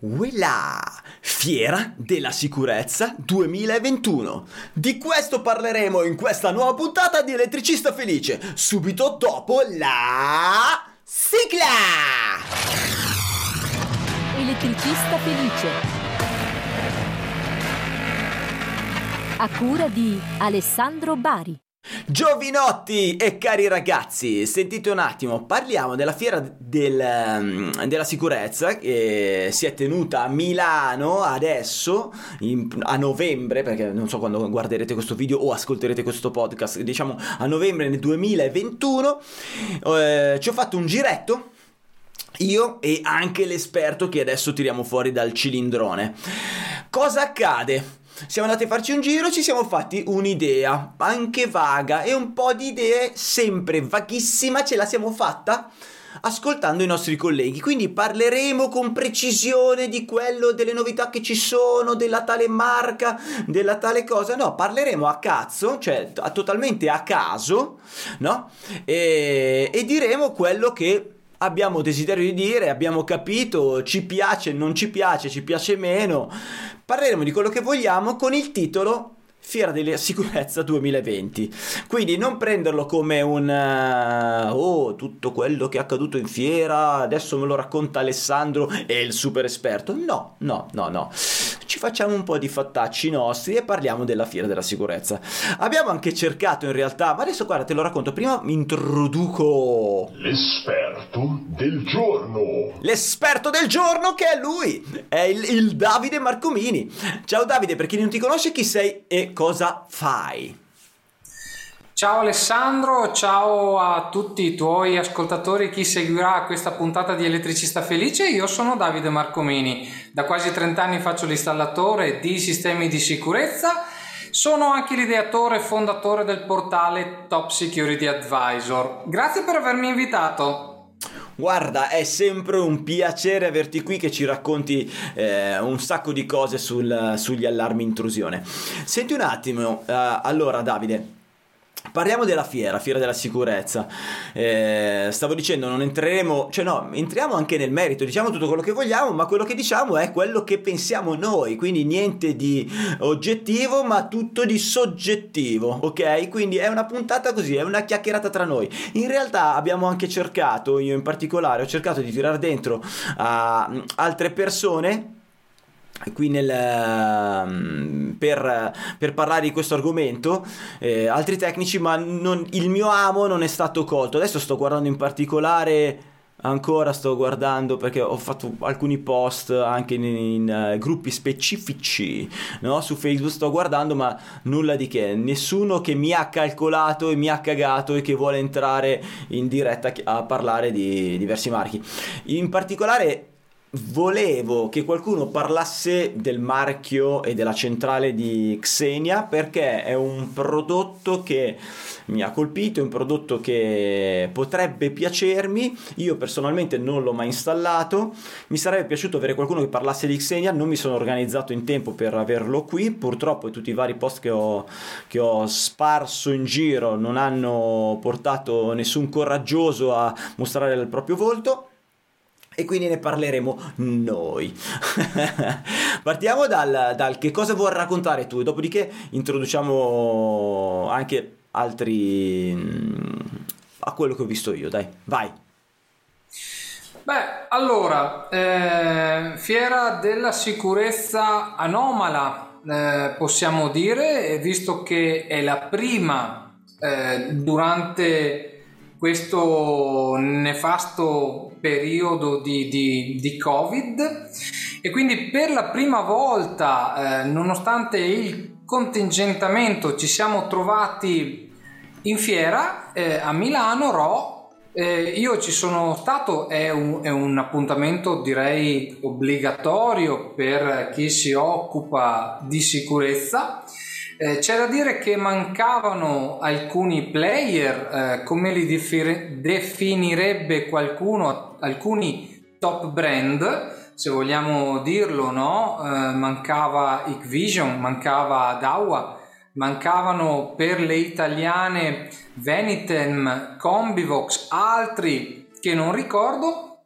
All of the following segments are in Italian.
Uela! Fiera della sicurezza 2021. Di questo parleremo in questa nuova puntata di Elettricista Felice, subito dopo la sigla! Elettricista Felice. A cura di Alessandro Bari. Giovinotti e cari ragazzi, sentite un attimo, parliamo della fiera del, ehm, della sicurezza che si è tenuta a Milano adesso in, a novembre, perché non so quando guarderete questo video o ascolterete questo podcast, diciamo a novembre nel 2021. Eh, ci ho fatto un giretto io e anche l'esperto che adesso tiriamo fuori dal cilindrone. Cosa accade? Siamo andati a farci un giro, ci siamo fatti un'idea, anche vaga, e un po' di idee, sempre vaghissima, ce la siamo fatta ascoltando i nostri colleghi. Quindi parleremo con precisione di quello, delle novità che ci sono, della tale marca, della tale cosa. No, parleremo a cazzo, cioè a, totalmente a caso, no? E, e diremo quello che abbiamo desiderio di dire, abbiamo capito, ci piace, non ci piace, ci piace meno. Parleremo di quello che vogliamo con il titolo Fiera della Sicurezza 2020. Quindi non prenderlo come un uh, oh, tutto quello che è accaduto in fiera, adesso me lo racconta Alessandro e il super esperto. No, no, no, no. Ci facciamo un po' di fattacci nostri e parliamo della Fiera della Sicurezza. Abbiamo anche cercato in realtà, ma adesso guarda, te lo racconto. Prima mi introduco l'esperto del giorno. L'esperto del giorno che è lui, è il, il Davide Marcomini. Ciao Davide, per chi non ti conosce, chi sei e cosa fai? Ciao Alessandro, ciao a tutti i tuoi ascoltatori, chi seguirà questa puntata di Elettricista Felice. Io sono Davide Marcomini, da quasi 30 anni faccio l'installatore di sistemi di sicurezza. Sono anche l'ideatore e fondatore del portale Top Security Advisor. Grazie per avermi invitato. Guarda, è sempre un piacere averti qui che ci racconti eh, un sacco di cose sul, sugli allarmi intrusione. Senti un attimo, uh, allora Davide, Parliamo della fiera, fiera della sicurezza. Eh, stavo dicendo, non entreremo, cioè no, entriamo anche nel merito, diciamo tutto quello che vogliamo, ma quello che diciamo è quello che pensiamo noi, quindi niente di oggettivo, ma tutto di soggettivo, ok? Quindi è una puntata così, è una chiacchierata tra noi. In realtà abbiamo anche cercato, io in particolare, ho cercato di tirare dentro a altre persone qui nel, ehm, per, per, parlare di questo argomento eh, altri tecnici ma non, il mio amo non è stato colto. Adesso sto guardando in particolare ancora sto guardando perché ho fatto alcuni post anche in, in uh, gruppi specifici no? su Facebook sto guardando ma nulla di che. Nessuno che mi ha calcolato e mi ha cagato e che vuole entrare in diretta a parlare di diversi marchi. In particolare volevo che qualcuno parlasse del marchio e della centrale di Xenia perché è un prodotto che mi ha colpito, è un prodotto che potrebbe piacermi, io personalmente non l'ho mai installato, mi sarebbe piaciuto avere qualcuno che parlasse di Xenia, non mi sono organizzato in tempo per averlo qui, purtroppo tutti i vari post che ho, che ho sparso in giro non hanno portato nessun coraggioso a mostrare il proprio volto e quindi ne parleremo noi. Partiamo dal, dal, che cosa vuoi raccontare tu, dopodiché introduciamo anche altri mm, a quello che ho visto io, dai, vai. Beh, allora, eh, fiera della sicurezza anomala, eh, possiamo dire, visto che è la prima eh, durante questo nefasto periodo di, di, di, Covid e quindi per la prima volta, eh, nonostante il contingentamento, ci siamo trovati in fiera eh, a Milano, Ro. Eh, io ci sono stato, è un, è un appuntamento direi obbligatorio per chi si occupa di sicurezza eh, c'è da dire che mancavano alcuni player, eh, come li defir- definirebbe qualcuno, alcuni top brand, se vogliamo dirlo, no? Eh, mancava Icvision, mancava Dawa, mancavano per le italiane Venitem, Combivox, altri che non ricordo.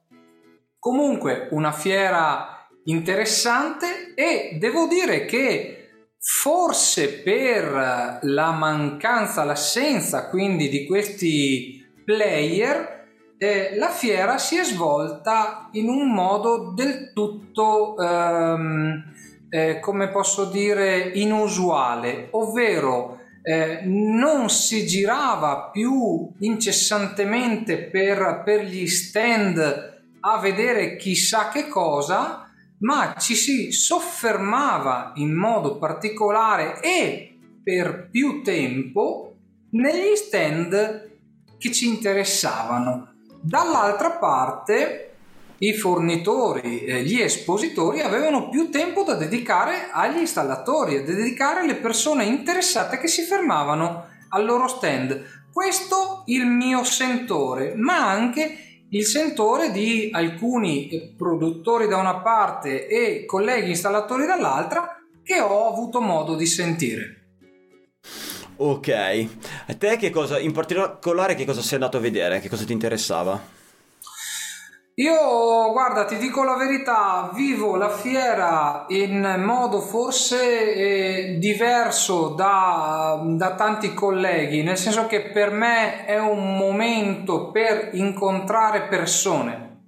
Comunque una fiera interessante e devo dire che forse per la mancanza, l'assenza quindi di questi player, eh, la fiera si è svolta in un modo del tutto, ehm, eh, come posso dire, inusuale, ovvero eh, non si girava più incessantemente per, per gli stand a vedere chissà che cosa, ma ci si soffermava in modo particolare e per più tempo negli stand che ci interessavano. Dall'altra parte i fornitori, gli espositori avevano più tempo da dedicare agli installatori, da dedicare alle persone interessate che si fermavano al loro stand. Questo il mio sentore, ma anche il sentore di alcuni produttori da una parte e colleghi installatori dall'altra che ho avuto modo di sentire. Ok, a te che cosa, in particolare che cosa sei andato a vedere, che cosa ti interessava? Io, guarda, ti dico la verità, vivo la fiera in modo forse eh, diverso da, da, tanti colleghi, nel senso che per me è un momento per incontrare persone,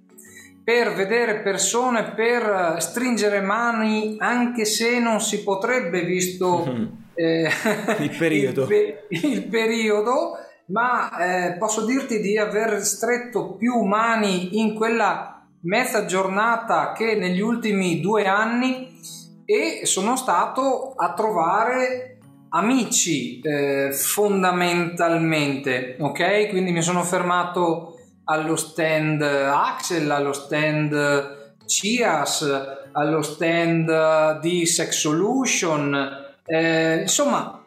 per vedere persone, per stringere mani, anche se non si potrebbe, visto eh, il periodo. il, il periodo ma eh, posso dirti di aver stretto più mani in quella mezza giornata che negli ultimi due anni e sono stato a trovare amici eh, fondamentalmente ok? Quindi mi sono fermato allo stand Axel allo stand Cias allo stand di Sex Solution eh, insomma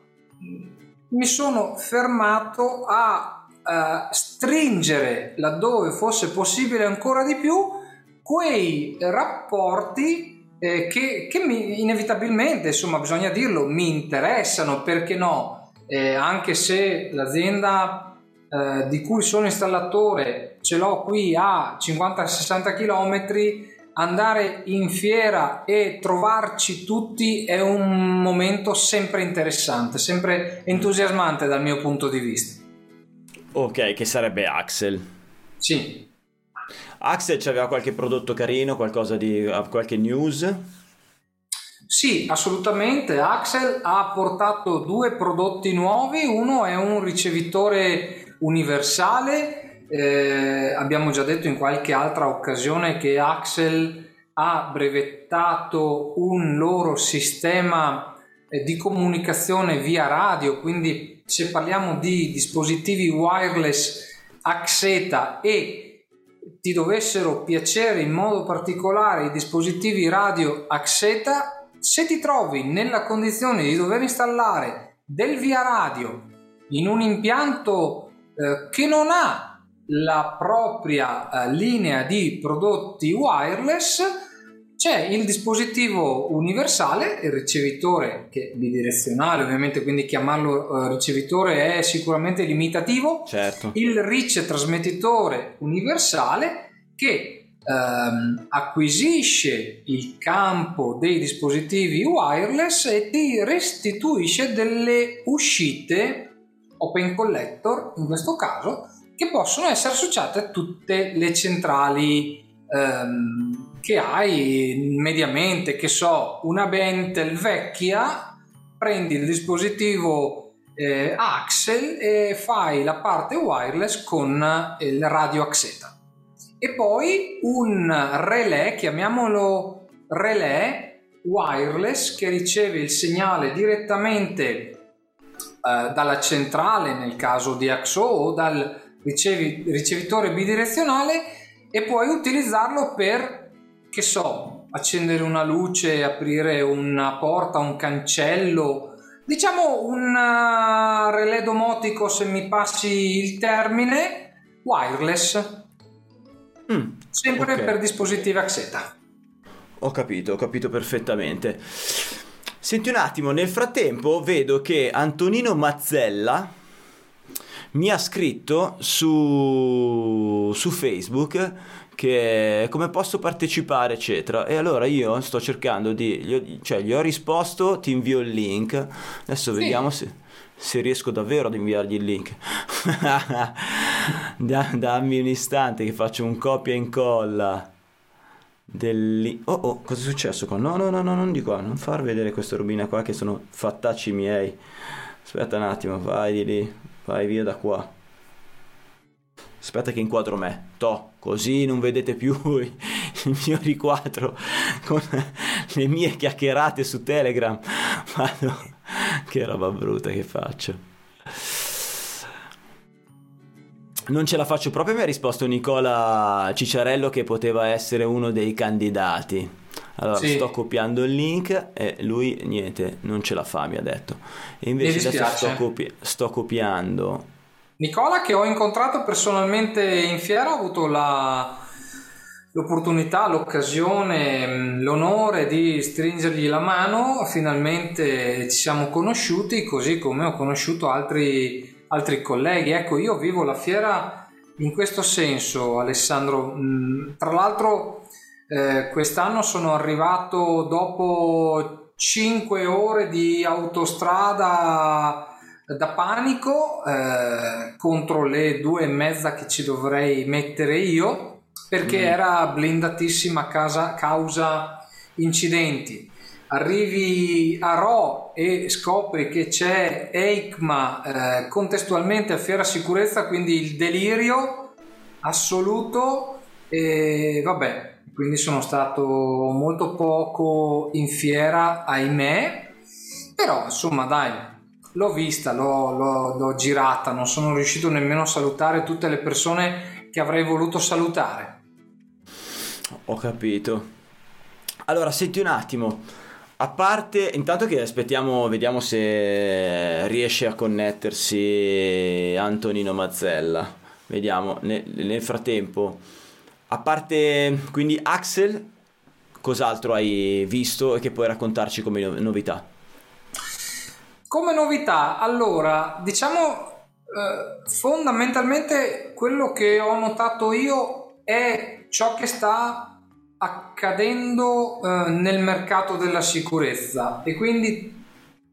mi sono fermato a uh, stringere laddove fosse possibile ancora di più quei rapporti eh, che, che mi, inevitabilmente, insomma, bisogna dirlo, mi interessano, perché no? Eh, anche se l'azienda eh, di cui sono installatore ce l'ho qui a 50-60 km, andare in fiera e trovarci tutti è un momento sempre interessante, sempre entusiasmante dal mio punto di vista. Ok, che sarebbe Axel. Sì. Axel aveva qualche prodotto carino, qualcosa di qualche news? Sì, assolutamente. Axel ha portato due prodotti nuovi. Uno è un ricevitore universale eh, abbiamo già detto in qualche altra occasione che Axel ha brevettato un loro sistema eh, di comunicazione via radio, quindi se parliamo di dispositivi wireless Axeta e ti dovessero piacere in modo particolare i dispositivi radio Axeta, se ti trovi nella condizione di dover installare del via radio in un impianto eh, che non ha la propria eh, linea di prodotti wireless c'è il dispositivo universale, il ricevitore che è bidirezionale, ovviamente quindi chiamarlo eh, ricevitore è sicuramente limitativo, certo. il reach trasmettitore universale che ehm, acquisisce il campo dei dispositivi wireless e ti restituisce delle uscite open collector in questo caso che possono essere associate a tutte le centrali ehm, che hai mediamente, che so, una Bentel vecchia, prendi il dispositivo eh, Axel e fai la parte wireless con il radio Axeta. E poi un relè, chiamiamolo relè wireless, che riceve il segnale direttamente eh, dalla centrale nel caso di AXO o dal ricevi, ricevitore bidirezionale e puoi utilizzarlo per, che so, accendere una luce, aprire una porta, un cancello, diciamo un uh, relè domotico se mi passi il termine, wireless. Mm, Sempre okay. per dispositivi Axeta. Ho capito, ho capito perfettamente. Senti un attimo, nel frattempo vedo che Antonino Mazzella mi ha scritto su, su Facebook che come posso partecipare eccetera. E allora io sto cercando di gli ho, cioè gli ho risposto ti invio il link. Adesso sì. vediamo se, se, riesco davvero ad inviargli il link. Da, dammi un istante che faccio un copia e incolla del oh oh cosa è successo qua? No no no no non di qua non far vedere questa robina qua che sono fattacci miei. Aspetta un attimo vai di lì vai via da qua. Aspetta che inquadro me. To così non vedete più il mio riquadro con le mie chiacchierate su telegram. Vado. che roba brutta che faccio. Non ce la faccio proprio mi ha risposto Nicola Cicciarello che poteva essere uno dei candidati allora sì. sto copiando il link e lui niente non ce la fa mi ha detto e invece adesso sto, copi- sto copiando Nicola che ho incontrato personalmente in fiera, ho avuto la, l'opportunità, l'occasione, l'onore di stringergli la mano, finalmente ci siamo conosciuti così come ho conosciuto altri, altri colleghi. Ecco, io vivo la fiera in questo senso, Alessandro. Tra l'altro eh, quest'anno sono arrivato dopo 5 ore di autostrada da panico eh, contro le due e mezza che ci dovrei mettere io perché mm. era blindatissima casa, causa incidenti. Arrivi a Ro e scopri che c'è EICMA eh, contestualmente a Fiera Sicurezza, quindi il delirio assoluto e vabbè, quindi sono stato molto poco in fiera, ahimè, però insomma dai, l'ho vista, l'ho, l'ho, l'ho girata, non sono riuscito nemmeno a salutare tutte le persone che avrei voluto salutare. Ho capito. Allora, senti un attimo. A parte, intanto che aspettiamo, vediamo se riesce a connettersi Antonino Mazzella. Vediamo, nel, nel frattempo, a parte quindi Axel, cos'altro hai visto e che puoi raccontarci come novità? Come novità, allora, diciamo eh, fondamentalmente quello che ho notato io è ciò che sta accadendo eh, nel mercato della sicurezza e quindi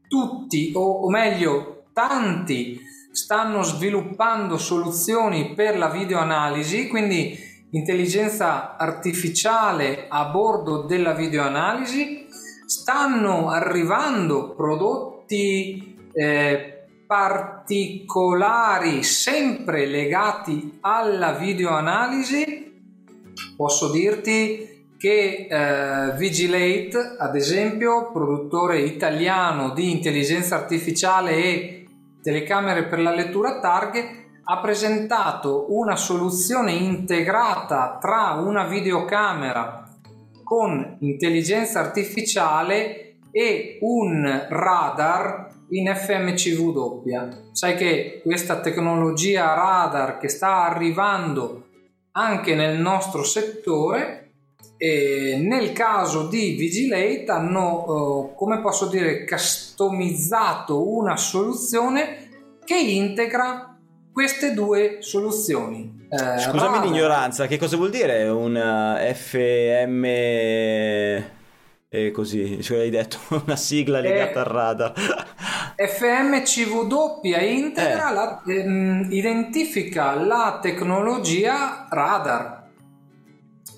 tutti, o, o meglio, tanti stanno sviluppando soluzioni per la videoanalisi, quindi intelligenza artificiale a bordo della videoanalisi, stanno arrivando prodotti eh, particolari sempre legati alla videoanalisi, posso dirti che eh, Vigilate, ad esempio, produttore italiano di intelligenza artificiale e telecamere per la lettura targhe, ha presentato una soluzione integrata tra una videocamera con intelligenza artificiale e un radar in FMCW. Sai che questa tecnologia radar che sta arrivando anche nel nostro settore e nel caso di Vigilate hanno, eh, come posso dire, customizzato una soluzione che integra queste due soluzioni. Eh, Scusami radar. l'ignoranza, che cosa vuol dire un FM e così, cioè hai detto una sigla legata al radar. FMCW integra, eh. la, ehm, identifica la tecnologia radar.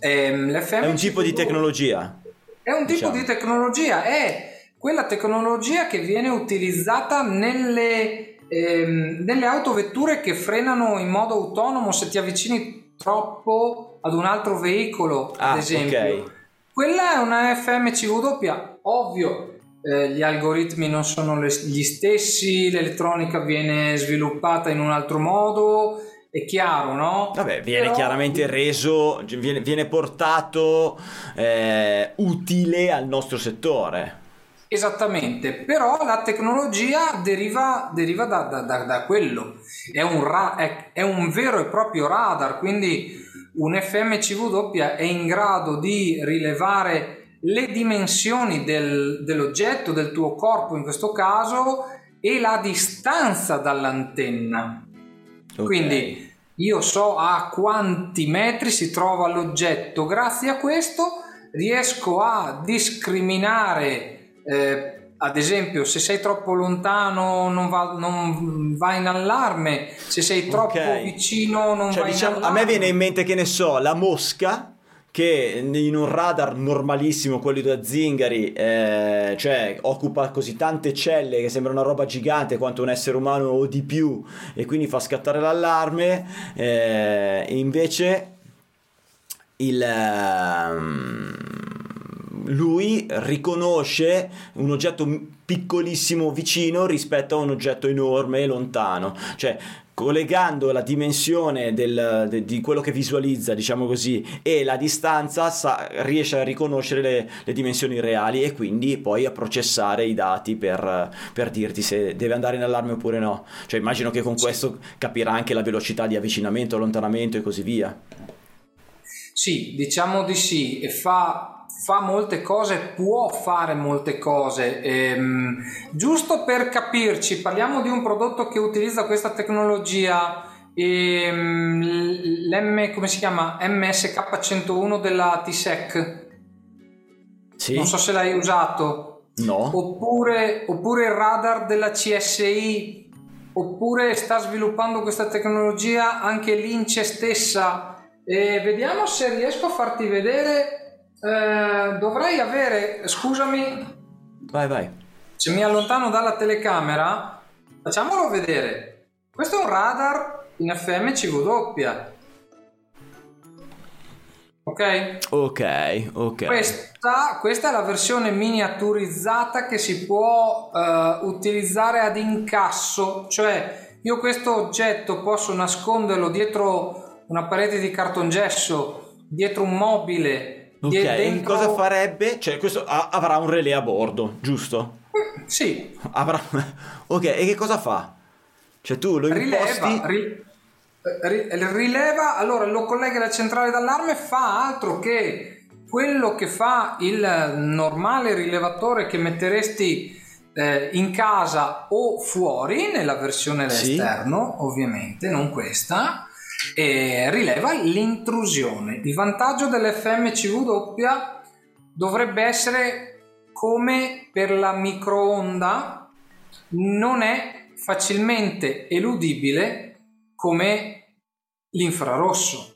Ehm, è un tipo di tecnologia. È un tipo diciamo. di tecnologia, è quella tecnologia che viene utilizzata nelle, ehm, nelle autovetture che frenano in modo autonomo se ti avvicini troppo ad un altro veicolo, ah, ad esempio. Okay quella è una FMCW, ovvio, eh, gli algoritmi non sono le, gli stessi, l'elettronica viene sviluppata in un altro modo, è chiaro, no? Vabbè, viene Però... chiaramente reso, viene, viene portato eh, utile al nostro settore. Esattamente, però la tecnologia deriva, deriva da, da, da, da, quello, è un, ra- è, è un vero e proprio radar, quindi un FMCW è in grado di rilevare le dimensioni del, dell'oggetto, del tuo corpo in questo caso, e la distanza dall'antenna. Ok. Quindi io so a quanti metri si trova l'oggetto, grazie a questo riesco a discriminare, eh, ad esempio, se sei troppo lontano non va, non va in allarme, se sei troppo Ok. vicino non Cioè, va diciamo, in a allarme. me viene in mente che ne so, la mosca che in un radar normalissimo, quelli da zingari, eh, cioè occupa così tante celle che sembra una roba gigante quanto un essere umano o di più e quindi fa scattare l'allarme, eh, invece il, ehm, lui riconosce un oggetto piccolissimo vicino rispetto a un oggetto enorme e lontano, cioè collegando la dimensione del- de- di quello che visualizza, diciamo così, e la distanza sa- riesce a riconoscere le, le dimensioni reali e quindi poi a processare i dati per, per dirti se deve andare in allarme oppure no. Cioè immagino che con questo capirà anche la velocità di avvicinamento, allontanamento e così via. Sì, diciamo di sì, e fa, fa molte cose, può fare molte cose. Ehm, giusto per capirci, parliamo di un prodotto che utilizza questa tecnologia, ehm, l'M, come si chiama? MSK101 della T-Sec. Sì? Non so se l'hai usato. No? Oppure, oppure il radar della CSI, oppure sta sviluppando questa tecnologia anche l'Ince stessa. E vediamo se riesco a farti vedere. Eh, dovrei avere, scusami, Vai, vai. se mi allontano dalla telecamera, facciamolo vedere. Questo è un radar in FMCW. Ok? Ok, ok. Questa, questa è la versione miniaturizzata che si può eh, utilizzare ad incasso, cioè io questo oggetto posso nasconderlo dietro una parete di cartongesso, dietro un mobile, Ok, dentro... cosa farebbe? Cioè, questo ha- avrà un relè a bordo, giusto? Sì, Avrà... Ok, e che cosa fa? Cioè, tu lo imposti... rileva, ri- ri- rileva, allora lo collega alla centrale d'allarme, fa altro che quello che fa il normale rilevatore che metteresti eh, in casa o fuori nella versione Sì. all'esterno, ovviamente, non questa, e rileva l'intrusione. Il vantaggio dell'FMCW dovrebbe essere come per la microonda, non è facilmente eludibile come l'infrarosso.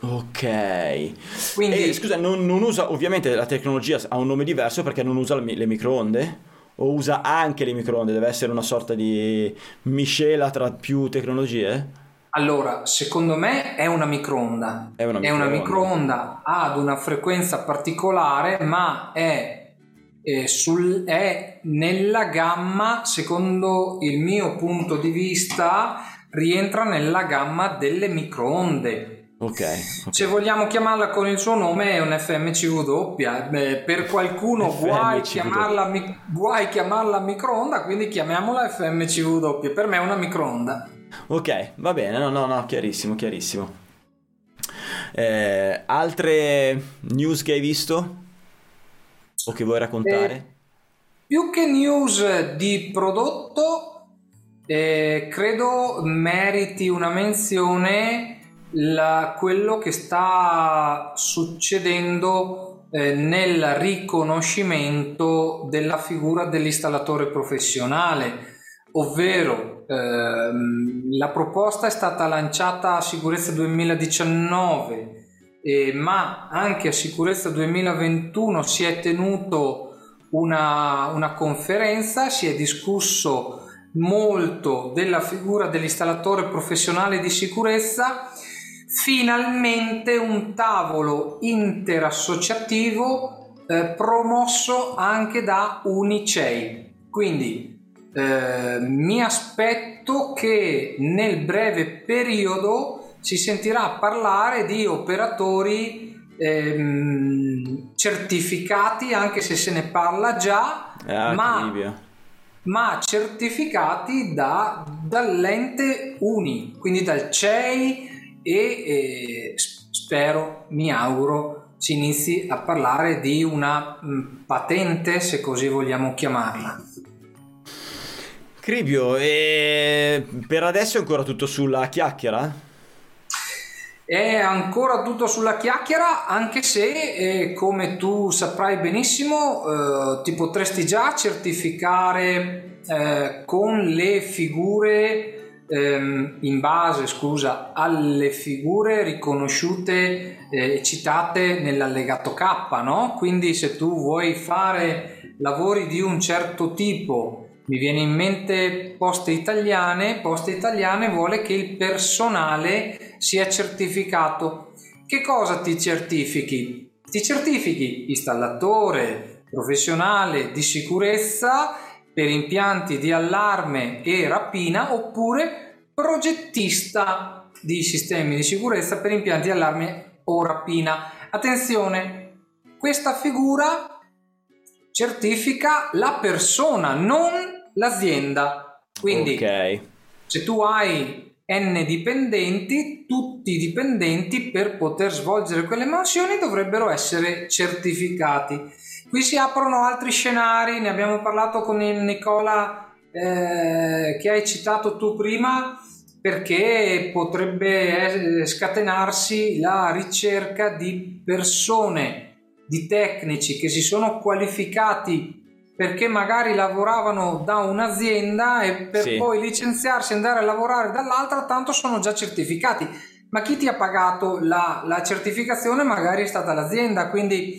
Ok. Quindi E, scusa, non, non usa... Ovviamente la tecnologia ha un nome diverso perché non usa le, mi- le microonde? O usa anche le microonde? Deve essere una sorta di miscela tra più tecnologie? Allora, secondo me è una microonda. È una È una microonda. microonda ad una frequenza particolare, ma è, eh, sul- è nella gamma, secondo il mio punto di vista, rientra nella gamma delle microonde. Ok. ok. Se vogliamo chiamarla con il suo nome è un FMCW, Beh, per qualcuno vuoi chiamarla, mi- vuoi chiamarla microonda, quindi chiamiamola FMCW, per me è una microonda. Ok, va bene, no, no, no, chiarissimo, chiarissimo. Eh, altre news che hai visto? O che vuoi raccontare? Più che news di prodotto, eh, credo meriti una menzione la- quello che sta succedendo eh, nel riconoscimento della figura dell'installatore professionale, ovvero la proposta è stata lanciata a sicurezza 2019 eh, ma anche a sicurezza 2021 si è tenuto una, una conferenza, si è discusso molto della figura dell'installatore professionale di sicurezza, finalmente un tavolo interassociativo eh, promosso anche da Unicei. Quindi eh, mi aspetto che nel breve periodo si sentirà parlare di operatori ehm, certificati, anche se se ne parla già, Ah, ma, ma certificati da- dall'ente Uni, quindi dal CEI e eh, s- spero, mi auguro, si inizi a parlare di una mh, patente, se così vogliamo chiamarla. Cribio, e per adesso è ancora tutto sulla chiacchiera? È ancora tutto sulla chiacchiera, anche se, eh, come tu saprai benissimo, eh, ti potresti già certificare eh, con le figure ehm, in base, scusa, alle figure riconosciute e eh, citate nell'allegato K, no? Quindi se tu vuoi fare lavori di un certo tipo mi viene in mente Poste Italiane, Poste Italiane vuole che il personale sia certificato. Che cosa ti certifichi? Ti certifichi installatore professionale di sicurezza per impianti di allarme e rapina oppure progettista di sistemi di sicurezza per impianti di allarme o rapina. Attenzione, questa figura certifica la persona, non l'azienda. Quindi, okay. se tu hai n dipendenti, tutti i dipendenti per poter svolgere quelle mansioni dovrebbero essere certificati. Qui si aprono altri scenari, ne abbiamo parlato con il Nicola eh, che hai citato tu prima, perché potrebbe eh, scatenarsi la ricerca di persone di tecnici che si sono qualificati perché magari lavoravano da un'azienda e per sì. poi licenziarsi e andare a lavorare dall'altra, tanto sono già certificati. Ma chi ti ha pagato la, la certificazione magari è stata l'azienda, quindi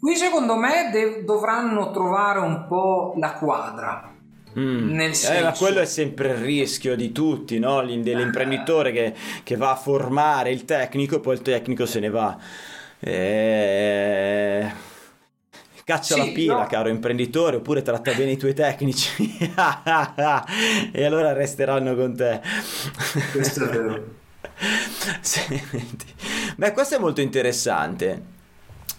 qui secondo me de- dovranno trovare un po' la quadra. Mm. Nel senso... Eh, ma quello è sempre il rischio di tutti, no? dell'imprenditore che, che va a formare il tecnico e poi il tecnico se ne va. Eh... Caccia sì, la pila, no. caro imprenditore, oppure tratta bene i tuoi tecnici e allora resteranno con te. Questo è vero. Senti. Beh, questo è molto interessante.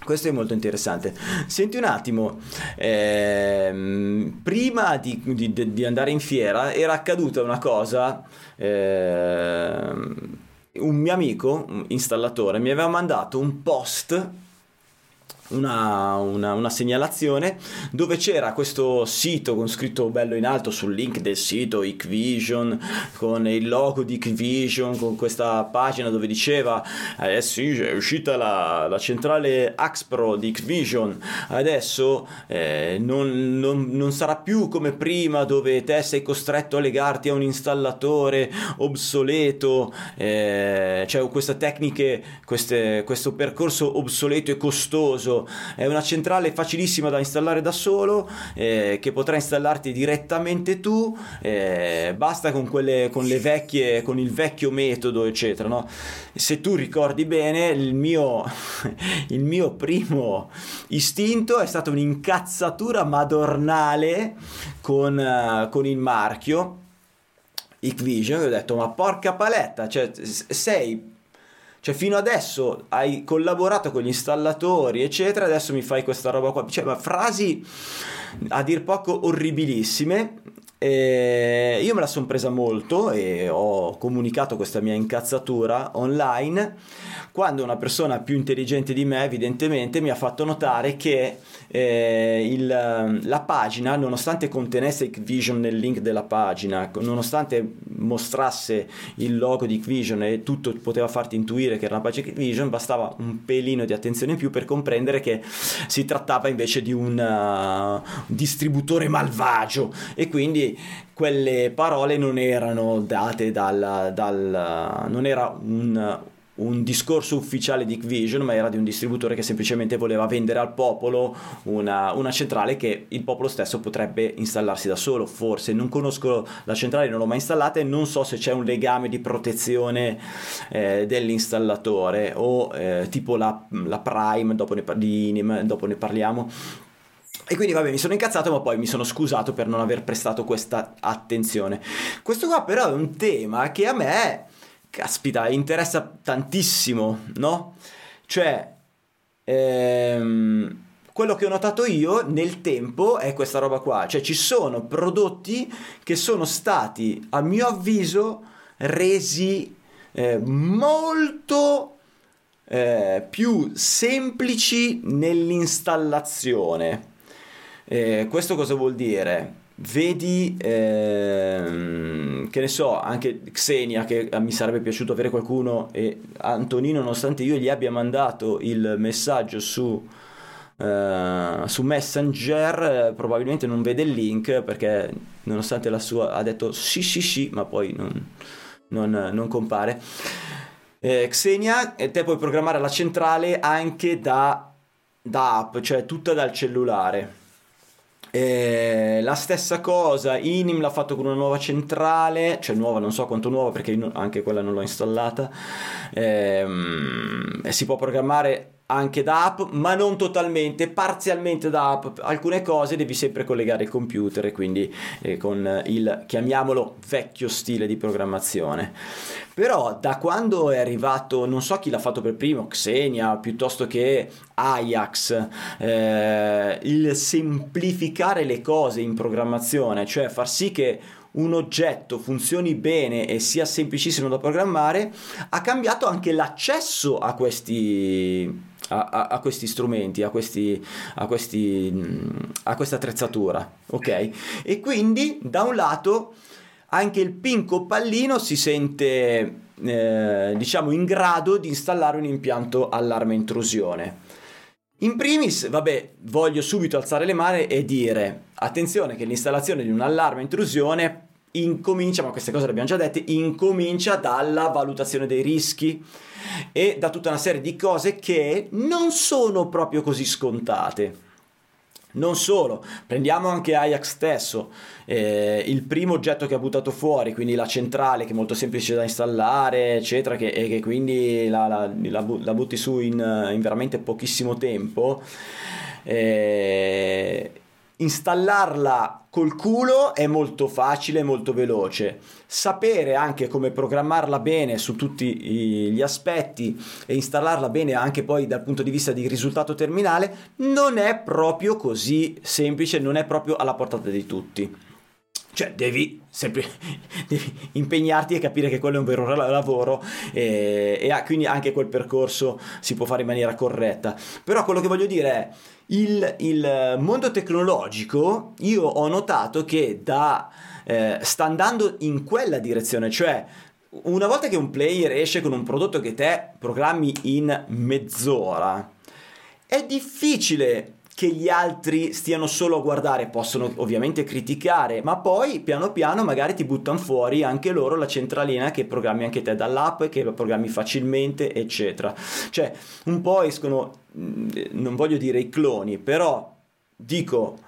Questo è molto interessante. Senti un attimo, ehm, prima di, di, di, andare in fiera era accaduta una cosa ehm, un mio amico, un installatore, mi aveva mandato un post una, una, una, segnalazione dove c'era questo sito con scritto bello in alto sul link del sito Icvision con il logo di Icvision con questa pagina dove diceva eh sì è uscita la, la centrale Axpro di Icvision adesso eh, non, non, non, sarà più come prima dove te sei costretto a legarti a un installatore obsoleto eh, cioè queste tecniche queste, questo percorso obsoleto e costoso è una centrale facilissima da installare da solo eh, che potrai installarti direttamente tu eh, basta con quelle con le vecchie con il vecchio metodo eccetera no? se tu ricordi bene il mio il mio primo istinto è stata un'incazzatura madornale con, uh, con il marchio Icvision ho detto ma porca paletta cioè sei cioè, fino adesso hai collaborato con gli installatori, eccetera, adesso mi fai questa roba qua. Cioè, ma frasi a dir poco orribilissime. E io me la sono presa molto e ho comunicato questa mia incazzatura online quando una persona più intelligente di me evidentemente mi ha fatto notare che eh, il, la pagina nonostante contenesse Vision nel link della pagina nonostante mostrasse il logo di Vision e tutto poteva farti intuire che era una pagina Vision bastava un pelino di attenzione in più per comprendere che si trattava invece di un uh, distributore malvagio. E quindi quelle parole non erano date dal, dal non era un un discorso ufficiale di Vision, ma era di un distributore che semplicemente voleva vendere al popolo una, una, centrale che il popolo stesso potrebbe installarsi da solo. Forse non conosco la centrale, non l'ho mai installata e non so se c'è un legame di protezione eh, dell'installatore o eh, tipo la, la, Prime, dopo ne, di, dopo ne parliamo. E quindi vabbè mi sono incazzato ma poi mi sono scusato per non aver prestato questa attenzione. Questo qua però è un tema che a me caspita, interessa tantissimo, no? Cioè, ehm, quello che ho notato io nel tempo è questa roba qua, cioè ci sono prodotti che sono stati, a mio avviso, resi eh, molto eh, più semplici nell'installazione. Eh, questo cosa vuol dire? Vedi ehm, che ne so anche Xenia che mi sarebbe piaciuto avere qualcuno e Antonino nonostante io gli abbia mandato il messaggio su Uh, su Messenger probabilmente non vede il link perché nonostante la sua ha detto sì sì sì ma poi non, non, non compare. Eh, Xenia te puoi programmare la centrale anche da, da app cioè tutta dal cellulare eh, la stessa cosa, Inim l'ha fatto con una nuova centrale, cioè nuova, non so quanto nuova perché anche quella non l'ho installata. Eh, si può programmare anche da app, ma non totalmente, parzialmente da app. Alcune cose devi sempre collegare il computer quindi eh, con il chiamiamolo vecchio stile di programmazione. Però da quando è arrivato, non so chi l'ha fatto per primo, Xenia piuttosto che Ajax, eh, il semplificare le cose in programmazione, cioè far sì che un oggetto funzioni bene e sia semplicissimo da programmare, ha cambiato anche l'accesso a questi a, a, a, questi strumenti, a, questi, a, questi, a questa attrezzatura, ok? E quindi da un lato anche il pinco pallino si sente eh, diciamo in grado di installare un impianto allarme intrusione. In primis, vabbè, voglio subito alzare le mani e dire attenzione che l'installazione di un allarme intrusione incomincia, ma queste cose le abbiamo già dette, incomincia dalla valutazione dei rischi e da tutta una serie di cose che non sono proprio così scontate. Non solo, prendiamo anche Ajax stesso, eh, il primo oggetto che ha buttato fuori, quindi la centrale che è molto semplice da installare, eccetera, che, e che quindi la, la, la, la butti su in, in, veramente pochissimo tempo. Eh, installarla col culo è molto facile, molto veloce. Sapere anche come programmarla bene su tutti gli aspetti e installarla bene anche poi dal punto di vista di risultato terminale non è proprio così semplice, non è proprio alla portata di tutti. Cioè, devi sempre devi impegnarti e capire che quello è un vero lavoro e, e quindi anche quel percorso si può fare in maniera corretta. Però quello che voglio dire è il, il mondo tecnologico, io ho notato che da, eh, sta andando in quella direzione, cioè una volta che un player esce con un prodotto che te programmi in mezz'ora, è difficile che gli altri stiano solo a guardare, possono ovviamente criticare, ma poi piano piano magari ti buttano fuori anche loro la centralina che programmi anche te dall'app, che lo programmi facilmente, eccetera. Cioè, un po' escono, non voglio dire i cloni, però dico,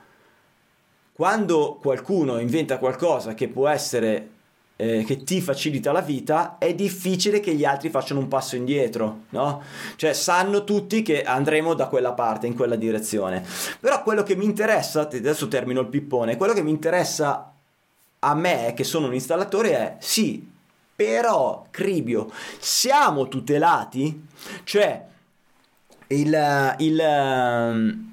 quando qualcuno inventa qualcosa che può essere eh, che ti facilita la vita, è difficile che gli altri facciano un passo indietro, no? Cioè sanno tutti che andremo da quella parte, in quella direzione. Però quello che mi interessa, adesso termino il pippone, quello che mi interessa a me, che sono un installatore, è sì, però, Cribio, siamo tutelati? Cioè, il, il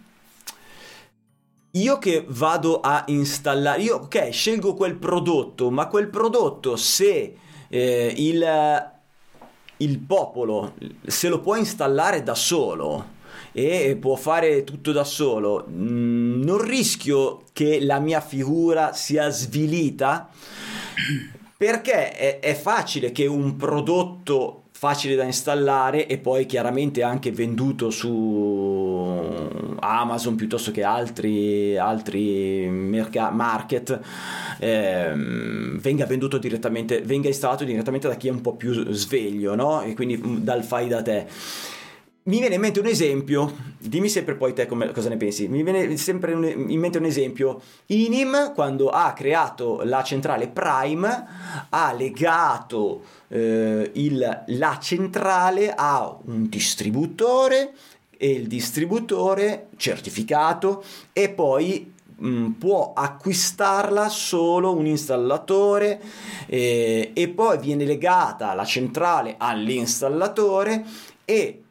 io che vado a installare, io ok, scelgo quel prodotto, ma quel prodotto se eh, il, il popolo se lo può installare da solo e può fare tutto da solo, mm, non rischio che la mia figura sia svilita? Perché è, è facile che un prodotto facile da installare e poi chiaramente anche venduto su Amazon piuttosto che altri, altri merc- market ehm, venga venduto direttamente venga installato direttamente da chi è un po' più sveglio no? e quindi mm, dal fai da te mi viene in mente un esempio, dimmi sempre poi te come, cosa ne pensi, mi viene sempre un, in mente un esempio, Inim quando ha creato la centrale Prime ha legato eh, il, la centrale a un distributore e il distributore certificato e poi mm, può acquistarla solo un installatore eh, e poi viene legata la centrale all'installatore e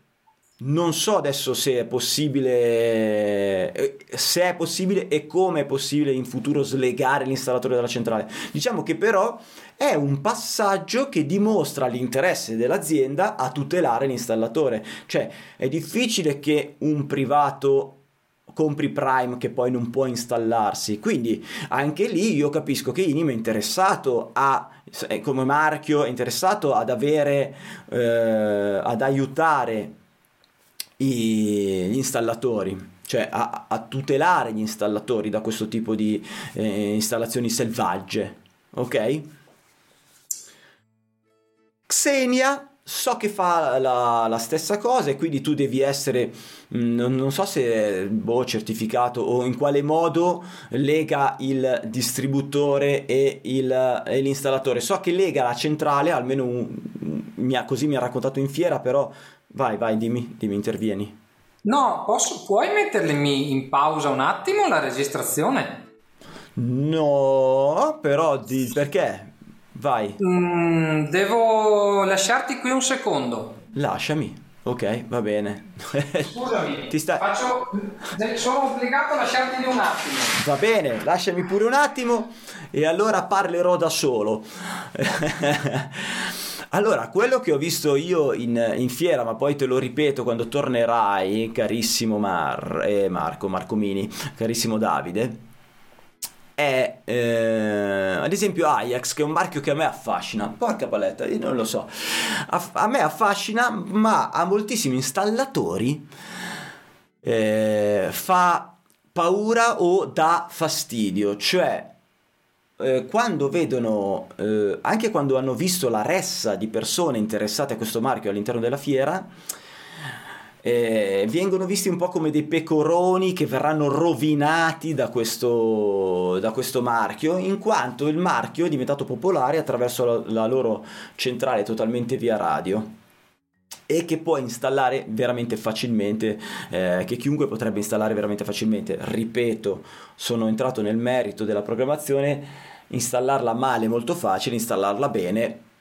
non so adesso se è possibile, eh, se è possibile e come è possibile in futuro slegare l'installatore dalla centrale. Diciamo che però è un passaggio che dimostra l'interesse dell'azienda a tutelare l'installatore. Cioè è difficile che un privato compri Prime che poi non può installarsi. Quindi anche lì io capisco che Inim è interessato a come marchio è interessato ad avere eh, ad aiutare gli installatori cioè a, a, tutelare gli installatori da questo tipo di eh, installazioni selvagge ok? Xenia so che fa la, la, stessa cosa e quindi tu devi essere mm, non, non so se boh, certificato o in quale modo lega il distributore e, il, e l'installatore. So che lega la centrale almeno un, mi ha, così mi ha raccontato in fiera però vai vai dimmi dimmi intervieni no posso, puoi mettermi in pausa un attimo la registrazione no però di, perché Vai. Mm, devo lasciarti qui un secondo. Lasciami. Ok, va bene. Scusami, Ti sta... faccio... sono obbligato a lasciarti un attimo. Va bene, lasciami pure un attimo e allora parlerò da solo. Allora, quello che ho visto io in, in, fiera, ma poi te lo ripeto quando tornerai, carissimo Mar, eh, Marco, Marco Mini, carissimo Davide, è eh, ad esempio Ajax che è un marchio che a me affascina. Porca paletta io non lo so. A, a me affascina ma a moltissimi installatori eh, fa paura o dà fastidio. Cioè eh, quando vedono eh, anche quando hanno visto la ressa di persone interessate a questo marchio all'interno della fiera eh, vengono visti un po' come dei pecoroni che verranno rovinati da questo, da questo marchio, in quanto il marchio è diventato popolare attraverso la, la loro centrale totalmente via radio e che puoi installare veramente facilmente, eh, che chiunque potrebbe installare veramente facilmente. Ripeto, sono entrato nel merito della programmazione, installarla male è molto facile, installarla bene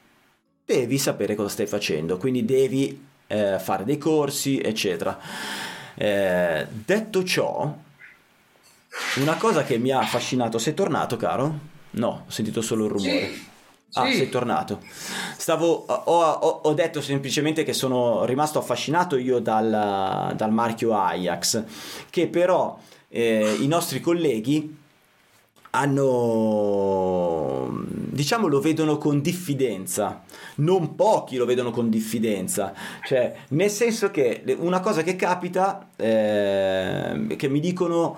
devi sapere cosa stai facendo, quindi devi eh, fare dei corsi, eccetera. Eh, detto ciò, una cosa che mi ha affascinato, sei tornato, caro? No, ho sentito solo il rumore. Sì. Ah, sì. sei tornato. Stavo, ho, ho, ho, detto semplicemente che sono rimasto affascinato io dal, dal marchio Ajax, che però eh, i nostri colleghi hanno diciamo lo vedono con diffidenza. Non pochi lo vedono con diffidenza. Cioè nel senso che una cosa che capita eh, che mi dicono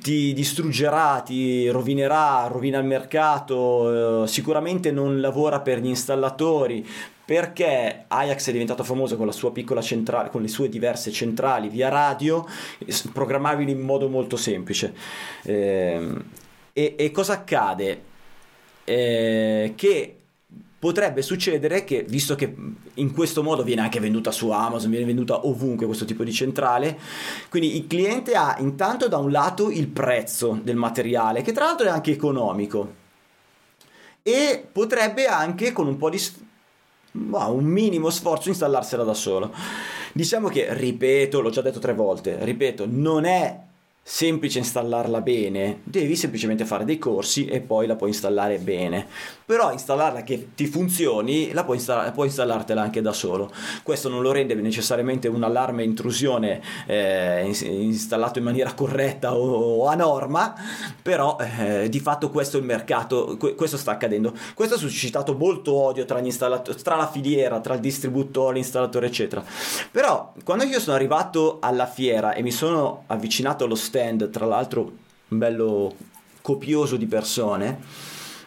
ti distruggerà, ti rovinerà, rovina il mercato, eh, sicuramente non lavora per gli installatori, perché Ajax è diventato famoso con la sua piccola centrale, con le sue diverse centrali via radio, programmabili in modo molto semplice. Eh, e, e cosa accade? Eh, che potrebbe succedere che, visto che in questo modo viene anche venduta su Amazon, viene venduta ovunque questo tipo di centrale, quindi il cliente ha intanto da un lato il prezzo del materiale, che tra l'altro è anche economico, e potrebbe anche con un po' di... Wow, un minimo sforzo installarsela da solo. Diciamo che, ripeto, l'ho già detto tre volte, ripeto, non è semplice installarla bene, devi semplicemente fare dei corsi e poi la puoi installare bene. Però installarla che ti funzioni, la puoi, install- puoi installartela anche da solo. Questo non lo rende necessariamente un allarme intrusione eh, installato in maniera corretta o, o a norma, però eh, di fatto questo è il mercato, questo sta accadendo. Questo ha suscitato molto odio tra, gli installatori, tra la filiera, tra il distributore, l'installatore, eccetera. Però quando io sono arrivato alla fiera e mi sono avvicinato allo stand stand, tra l'altro bello copioso di persone,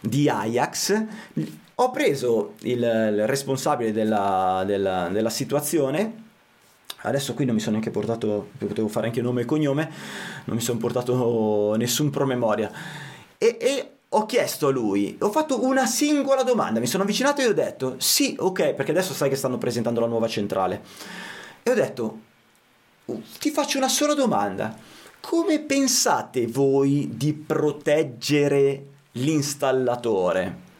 di Ajax, ho preso il, il responsabile della, della, della, situazione. Adesso qui non mi sono neanche portato, potevo fare anche nome e cognome, non mi sono portato nessun promemoria. E, e ho chiesto a lui, ho fatto una singola domanda, mi sono avvicinato e ho detto sì, ok, perché adesso sai che stanno presentando la nuova centrale. E ho detto, ti faccio una sola domanda come pensate voi di proteggere l'installatore?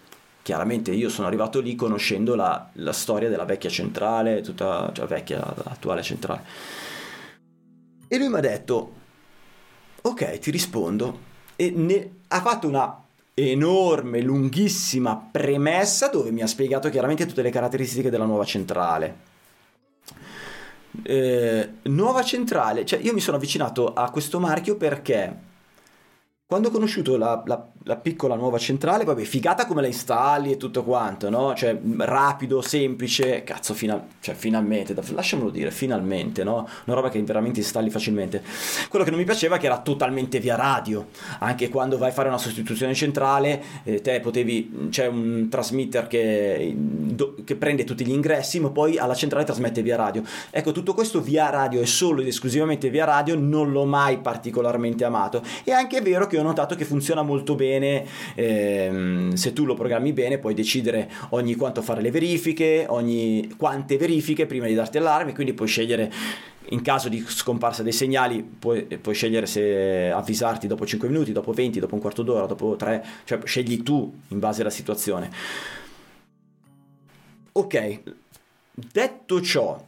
Chiaramente io sono arrivato lì conoscendo la, la storia della vecchia centrale, tutta, cioè vecchia, attuale centrale. E lui mi ha detto, ok, ti rispondo. E ne, ha fatto una enorme, lunghissima premessa dove mi ha spiegato chiaramente tutte le caratteristiche della nuova centrale. Eh, nuova centrale, cioè io mi sono avvicinato a questo marchio perché quando ho conosciuto la, la, la, piccola nuova centrale, vabbè, figata come la installi e tutto quanto, no? Cioè, rapido, semplice, cazzo, final, cioè, finalmente, lasciamolo dire, finalmente, no? Una roba che veramente installi facilmente. Quello che non mi piaceva è che era totalmente via radio, anche quando vai a fare una sostituzione centrale, eh, te potevi, c'è un transmitter che, do, che prende tutti gli ingressi, ma poi alla centrale trasmette via radio. Ecco, tutto questo via radio e solo ed esclusivamente via radio non l'ho mai particolarmente amato. E anche è vero che ho notato che funziona molto bene, ehm, se tu lo programmi bene puoi decidere ogni quanto fare le verifiche, ogni quante verifiche prima di darti allarme, quindi puoi scegliere in caso di scomparsa dei segnali puoi, puoi, scegliere se avvisarti dopo 5 minuti, dopo 20, dopo un quarto d'ora, dopo 3, cioè scegli tu in base alla situazione. Ok, detto ciò,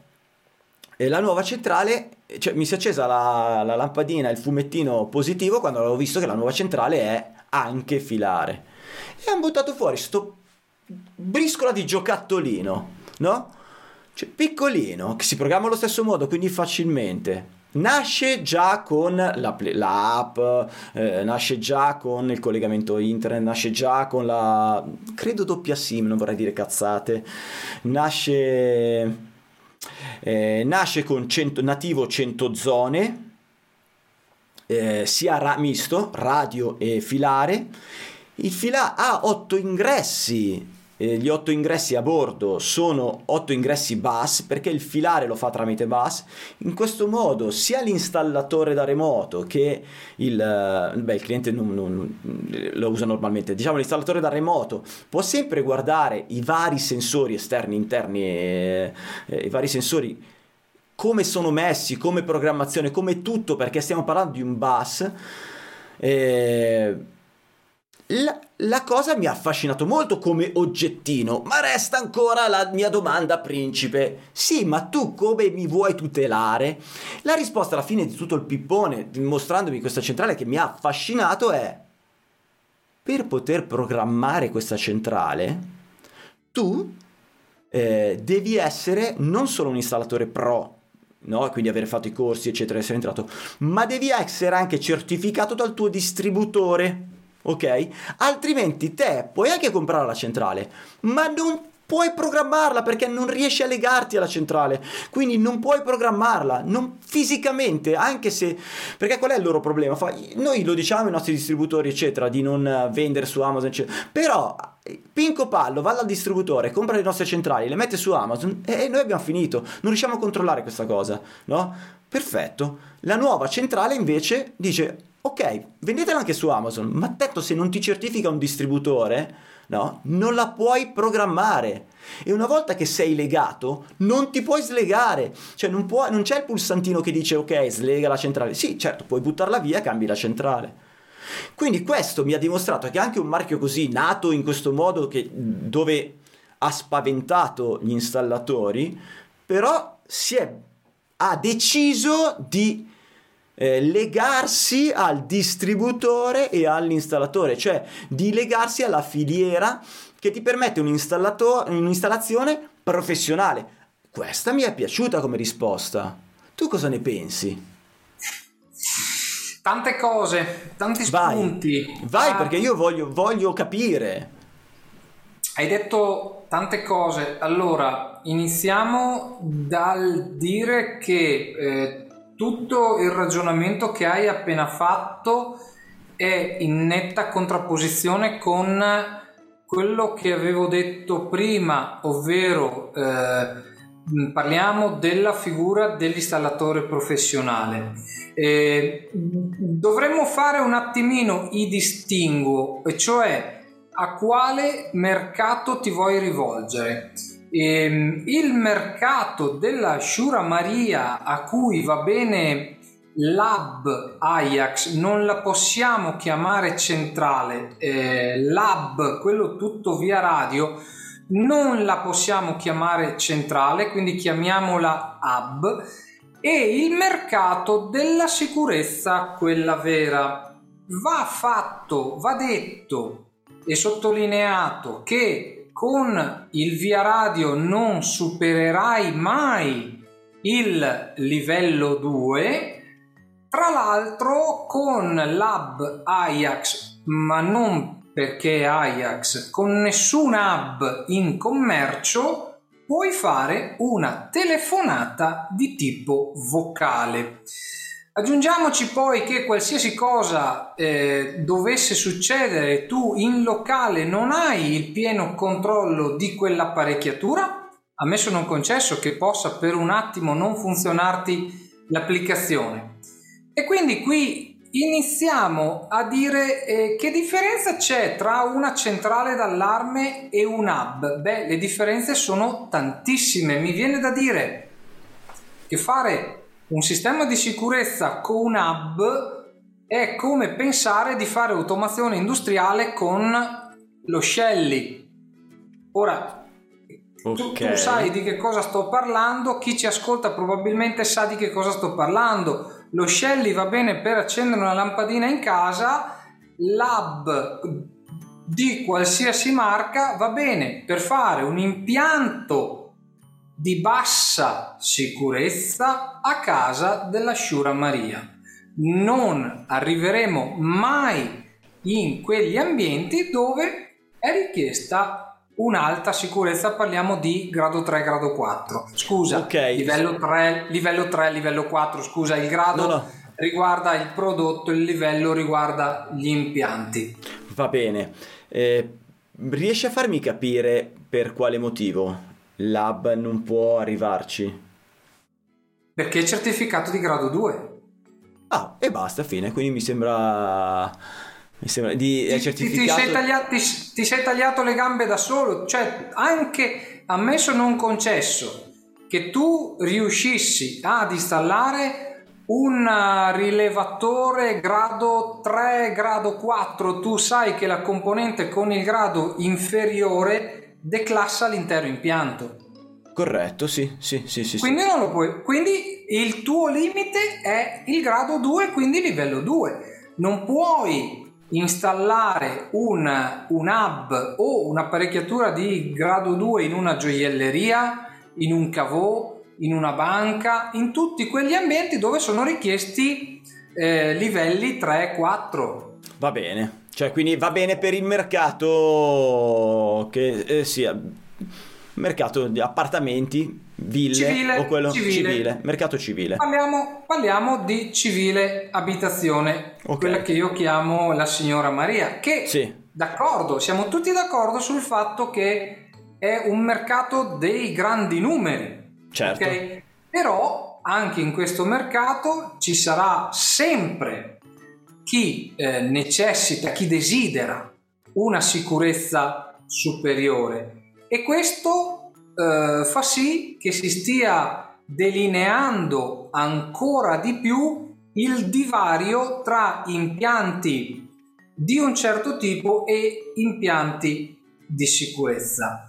la nuova centrale cioè, mi si è accesa la, la, lampadina, il fumettino positivo quando avevo visto che la nuova centrale è anche filare. E hanno buttato fuori sto briscola di giocattolino, no? Cioè, piccolino, che si programma allo stesso modo, quindi facilmente. Nasce già con la, l'app, eh, nasce già con il collegamento internet, nasce già con la... credo doppia SIM, non vorrei dire cazzate. Nasce eh, nasce con 100, nativo 100 zone, eh, sia ra- misto, radio e filare. Il filare ha 8 ingressi eh, gli otto ingressi a bordo sono otto ingressi bus perché il filare lo fa tramite bus. In questo modo sia l'installatore da remoto che il, eh, beh, il cliente non, non, lo usa normalmente, diciamo l'installatore da remoto può sempre guardare i vari sensori esterni, interni, e, e, i vari sensori come sono messi, come programmazione, come tutto perché stiamo parlando di un bus. Eh, la, la, cosa mi ha affascinato molto come oggettino, ma resta ancora la mia domanda, principe. Sì, ma tu come mi vuoi tutelare? La risposta alla fine di tutto il pippone, mostrandomi questa centrale che mi ha affascinato, è: per poter programmare questa centrale, tu eh, devi essere non solo un installatore pro no? quindi aver fatto i corsi, eccetera, essere entrato, ma devi essere anche certificato dal tuo distributore ok? Altrimenti te puoi anche comprare la centrale, ma non puoi programmarla perché non riesci a legarti alla centrale, quindi non puoi programmarla, non fisicamente, anche se perché qual è il loro problema? Fa, noi lo diciamo ai nostri distributori, eccetera, di non vendere su Amazon, eccetera. Però Pinco Pallo va dal distributore, compra le nostre centrali, le mette su Amazon e noi abbiamo finito. Non riusciamo a controllare questa cosa, no? Perfetto. La nuova centrale invece dice ok, vendetela anche su Amazon, ma detto se non ti certifica un distributore, no, non la puoi programmare. E una volta che sei legato, non ti puoi slegare. Cioè non, può, non c'è il pulsantino che dice ok, slega la centrale. Sì, certo, puoi buttarla via e cambi la centrale. Quindi questo mi ha dimostrato che anche un marchio così, nato in questo modo, che, dove ha spaventato gli installatori, però si è, ha deciso di eh, legarsi al distributore e all'installatore, cioè di legarsi alla filiera che ti permette un'installazione professionale. Questa mi è piaciuta come risposta. Tu cosa ne pensi? Tante cose, tanti spunti. Vai, vai ah, perché io voglio, voglio capire. Hai detto tante cose. Allora, iniziamo dal dire che eh, tutto il ragionamento che hai appena fatto è in netta contrapposizione con quello che avevo detto prima, ovvero eh, parliamo della figura dell'installatore professionale. Eh, dovremmo fare un attimino i distinguo, e cioè a quale mercato ti vuoi rivolgere. Ehm, il mercato della Shura Maria a cui va bene Lab Ajax non la possiamo chiamare centrale, eh, Lab, quello tutto via radio, non la possiamo chiamare centrale, quindi chiamiamola Hub, e il mercato della sicurezza, quella vera. Va fatto, va detto e sottolineato che con il via radio non supererai mai il livello 2, tra l'altro con l'hub Ajax, ma non perché Ajax, con nessun hub in commercio puoi fare una telefonata di tipo vocale. Aggiungiamoci poi che qualsiasi cosa eh, dovesse succedere, tu in locale non hai il pieno controllo di quell'apparecchiatura, ammesso non concesso che possa per un attimo non funzionarti l'applicazione. E quindi qui iniziamo a dire eh, che differenza c'è tra una centrale d'allarme e un hub. Beh, le differenze sono tantissime. Mi viene da dire che fare un sistema di sicurezza con un hub è come pensare di fare automazione industriale con lo Shelly. Ora, okay. tu, tu, sai di che cosa sto parlando, chi ci ascolta probabilmente sa di che cosa sto parlando. Lo Shelly va bene per accendere una lampadina in casa, l'hub di qualsiasi marca va bene per fare un impianto di bassa sicurezza a casa della Sciura Maria. Non arriveremo mai in quegli ambienti dove è richiesta un'alta sicurezza, parliamo di grado 3, grado 4. Scusa, okay. livello 3, livello 3, livello 4, scusa, il grado no, no. riguarda il prodotto, il livello riguarda gli impianti. Va bene. Eh, riesci a farmi capire per quale motivo l'hub non può arrivarci. Perché è certificato di grado 2. Ah, e basta, fine. Quindi mi sembra... Mi sembra di ti, certificato... Ti, sei tagliato, ti, ti sei tagliato le gambe da solo. Cioè, anche ammesso non concesso che tu riuscissi ad installare un rilevatore grado 3, grado 4, tu sai che la componente con il grado inferiore declassa l'intero impianto. Corretto, sì, sì, sì, sì. Quindi, non lo puoi, quindi il tuo limite è il grado 2, quindi livello 2. Non puoi installare un, un hub o un'apparecchiatura di grado 2 in una gioielleria, in un cavò, in una banca, in tutti quegli ambienti dove sono richiesti eh, livelli 3 e 4. Va bene. Cioè, quindi va bene per il mercato che eh, sia mercato di appartamenti, ville civile, o quello civile. civile mercato civile. Parliamo, parliamo, di civile abitazione, okay. quella che io chiamo la signora Maria, che sì. d'accordo, siamo tutti d'accordo sul fatto che è un mercato dei grandi numeri. Certo. Okay? Però anche in questo mercato ci sarà sempre chi eh, necessita, chi desidera una sicurezza superiore e questo eh, fa sì che si stia delineando ancora di più il divario tra impianti di un certo tipo e impianti di sicurezza.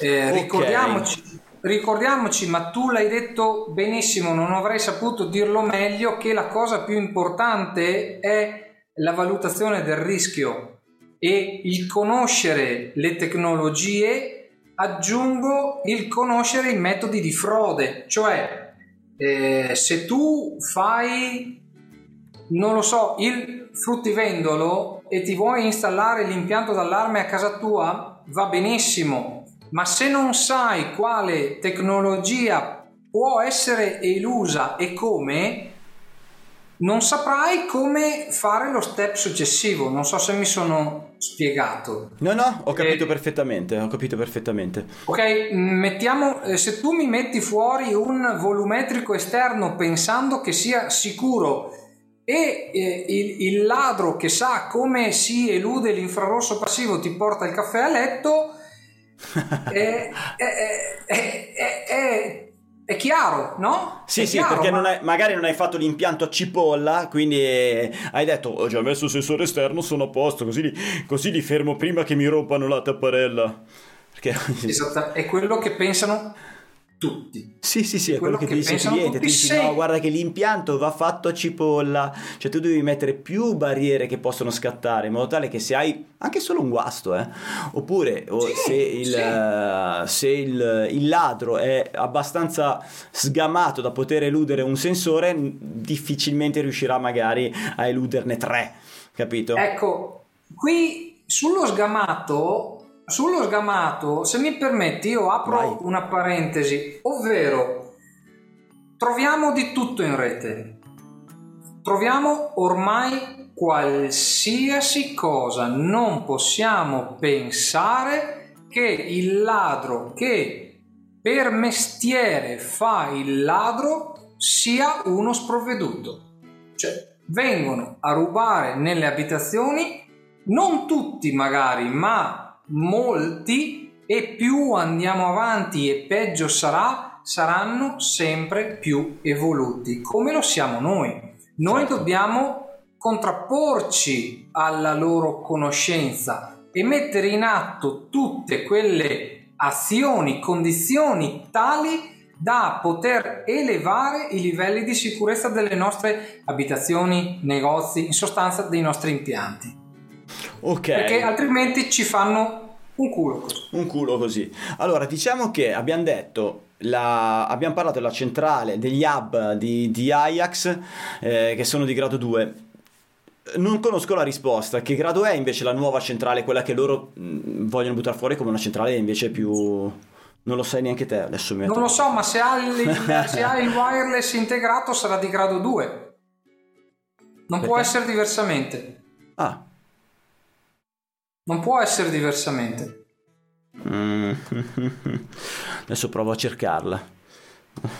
Eh, okay. ricordiamoci, ricordiamoci, ma tu l'hai detto benissimo, non avrei saputo dirlo meglio, che la cosa più importante è la valutazione del rischio e il conoscere le tecnologie, aggiungo il conoscere i metodi di frode, cioè eh, se tu fai, non lo so, il fruttivendolo e ti vuoi installare l'impianto d'allarme a casa tua, va benissimo, ma se non sai quale tecnologia può essere elusa e come, non saprai come fare lo step successivo. Non so se mi sono spiegato. No, no, ho capito eh, perfettamente. Ho capito perfettamente. Ok, mettiamo eh, se tu mi metti fuori un volumetrico esterno pensando che sia sicuro e eh, il, il, ladro che sa come si elude l'infrarosso passivo ti porta il caffè a letto. È, è, è, è chiaro, no? Sì, sì, chiaro, perché ma... non hai, magari non hai fatto l'impianto a cipolla, quindi hai detto ho già messo il sensore esterno, sono a posto, così li, così li fermo prima che mi rompano la tapparella. Perché... Esatto, è quello che pensano tutti. Sì, sì, sì, è quello, Quello che, che ti dice il cliente. Ti tutti, dici, no, guarda che l'impianto va fatto a cipolla. Cioè, tu devi mettere più barriere che possono scattare in modo tale che se hai anche solo un guasto, eh, oppure o Sì, se, il, sì. eh, se il, il ladro è abbastanza sgamato da poter eludere un sensore, difficilmente riuscirà magari a eluderne tre, capito? Ecco, qui sullo sgamato, sullo sgamato, se mi permetti, io apro Vai. una parentesi, ovvero troviamo di tutto in rete. Troviamo ormai qualsiasi cosa, non possiamo pensare che il ladro che per mestiere fa il ladro sia uno sprovveduto. Cioè, vengono a rubare nelle abitazioni, non tutti magari, ma molti, e più andiamo avanti e peggio sarà, saranno sempre più evoluti, come lo siamo noi. Noi Certo. dobbiamo contrapporci alla loro conoscenza e mettere in atto tutte quelle azioni, condizioni tali da poter elevare i livelli di sicurezza delle nostre abitazioni, negozi, in sostanza dei nostri impianti. Ok. Perché altrimenti ci fanno un culo così. Un culo così. Allora, diciamo che abbiamo detto, la- abbiamo parlato della centrale, degli hub di, di Ajax eh, che sono di grado 2. Non conosco la risposta. Che grado è invece la nuova centrale, quella che loro mh, vogliono buttare fuori come una centrale invece più... Non lo sai neanche te, adesso mi Non lo so, ma se ha, il, se ha il wireless integrato sarà di grado 2. Non può Perché? essere diversamente. Ah. Non può essere diversamente. Mm. Adesso provo a cercarla.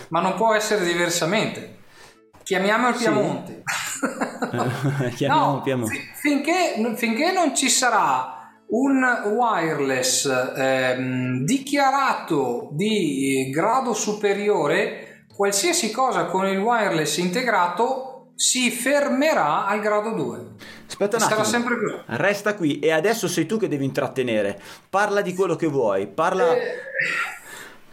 Ma non può essere diversamente. Chiamiamo il Sì. Piemonte. Chiamiamo No, Piemonte. fi- finché, finché non ci sarà un wireless ehm, dichiarato di grado superiore, qualsiasi cosa con il wireless integrato si fermerà al grado 2. Aspetta un Sarà attimo. sempre così. Resta qui e adesso sei tu che devi intrattenere. Parla di quello che vuoi. Parla, Eh,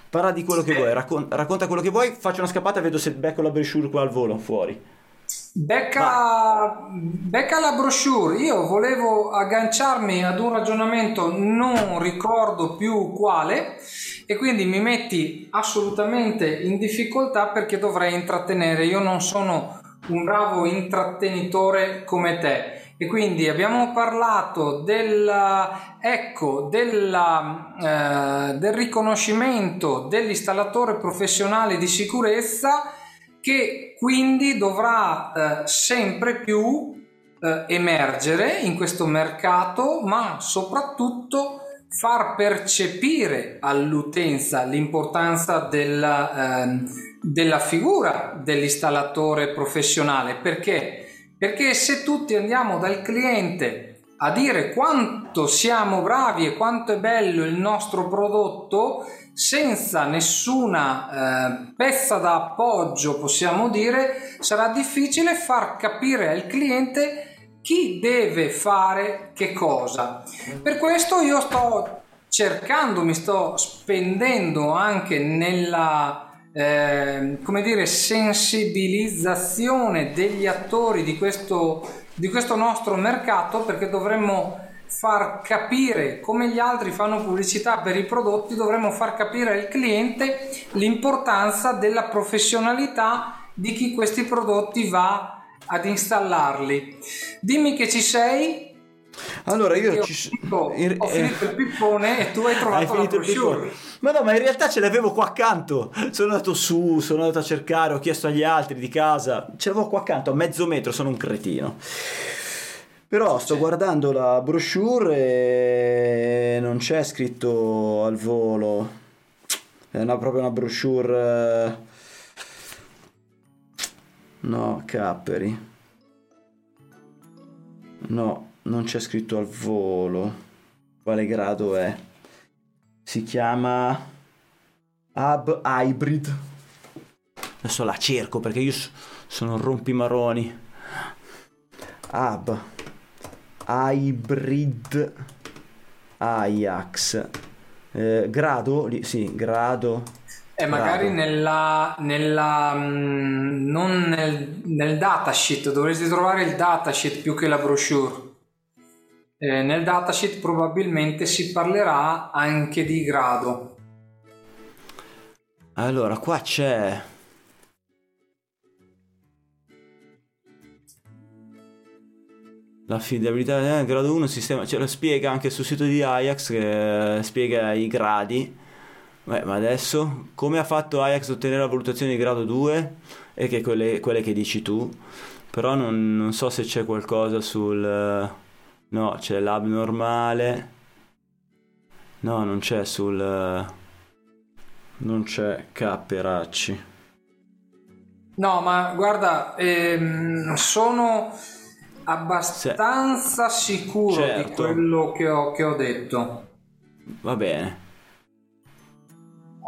parla di quello che vuoi. Raccon- racconta quello che vuoi. Faccio una scappata e vedo se becco la brochure qua al volo fuori. Becca, becca la brochure. Io volevo agganciarmi ad un ragionamento, non ricordo più quale, e quindi mi metti assolutamente in difficoltà perché dovrei intrattenere. Io non sono un bravo intrattenitore come te. E quindi abbiamo parlato del, ecco, della, eh, del riconoscimento dell'installatore professionale di sicurezza che quindi dovrà eh, sempre più eh, emergere in questo mercato, ma soprattutto far percepire all'utenza l'importanza della, ehm, della figura dell'installatore professionale. Perché? Perché se tutti andiamo dal cliente a dire quanto siamo bravi e quanto è bello il nostro prodotto, senza nessuna eh, pezza da appoggio, possiamo dire, sarà difficile far capire al cliente chi deve fare che cosa. Per questo io sto cercando, mi sto spendendo anche nella eh, come dire, sensibilizzazione degli attori di questo, di questo nostro mercato perché dovremmo far capire come gli altri fanno pubblicità per i prodotti, dovremmo far capire al cliente l'importanza della professionalità di chi questi prodotti va ad installarli. Dimmi che ci sei. Allora io Io ci ho in- ho finito il pippone e tu hai trovato Hai finito la il brochure. Ma no, ma in realtà ce l'avevo qua accanto. Sono andato su, sono andato a cercare, ho chiesto agli altri di casa. Ce l'avevo qua accanto, a mezzo metro, sono un cretino. Però sto guardando la brochure e non c'è scritto al volo. È una, proprio una brochure. eh, No, Capperi. No, non c'è scritto al volo. Quale grado è? Si chiama Hub Hybrid. Adesso la cerco perché io sono rompimaroni. Hub Hybrid Ajax. Eh, grado? Sì, grado E magari nella, nella mh, non nel, nel datasheet, dovresti trovare il datasheet più che la brochure. Eh, nel datasheet probabilmente si parlerà anche di grado. Allora, qua c'è L'affidabilità eh, grado 1 sistema, ce lo spiega anche sul sito di Ajax che eh, spiega i gradi. Beh, ma adesso come ha fatto Ajax a ottenere la valutazione di grado 2 e che quelle, quelle che dici tu, però non, non, so se c'è qualcosa sul eh, no, c'è l'abnormale. No, non c'è sul non c'è Capperacci. No, ma guarda, ehm, sono abbastanza sì. sicuro certo. di quello che ho, che ho, detto. Va bene.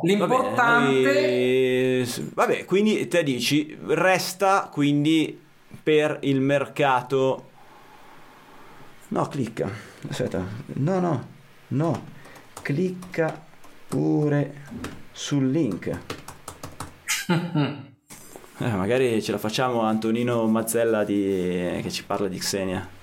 L'importante... Va bene, noi... Vabbè, quindi te dici, resta quindi per il mercato... No, clicca. Aspetta. No, no, no. Clicca pure sul link. Eh, magari ce la facciamo Antonino Mazzella di... che ci parla di Xenia.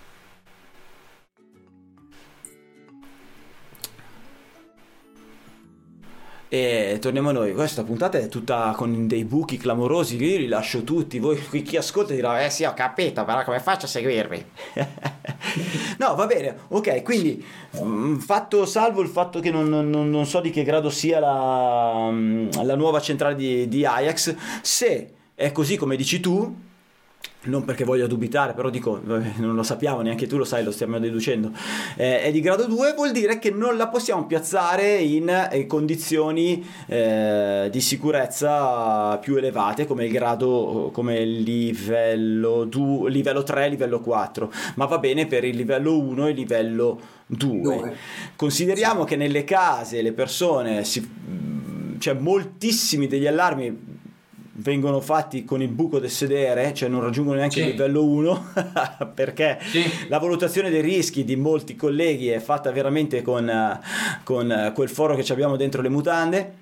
E torniamo noi. Questa puntata è tutta con dei buchi clamorosi. Io li lascio tutti. Voi chi ascolta dirà: Eh sì, ho capito, però come faccio a seguirvi? no, va bene. Ok, quindi mm, fatto salvo il fatto che non, non, non so di che grado sia la, mm, la nuova centrale di, di Ajax. Se è così come dici tu, non perché voglia dubitare, però dico, non lo sappiamo, neanche tu lo sai, lo stiamo deducendo, eh, è di grado 2, vuol dire che non la possiamo piazzare in, in eh, condizioni eh, di sicurezza più elevate, come il grado, come il livello, 2, livello 3, livello 4, ma va bene per il livello 1 e il livello 2. 2. Consideriamo sì. che nelle case le persone, si, cioè moltissimi degli allarmi vengono fatti con il buco del sedere, cioè non raggiungono neanche sì. il livello 1, perché sì. la valutazione dei rischi di molti colleghi è fatta veramente con, con quel foro che abbiamo dentro le mutande.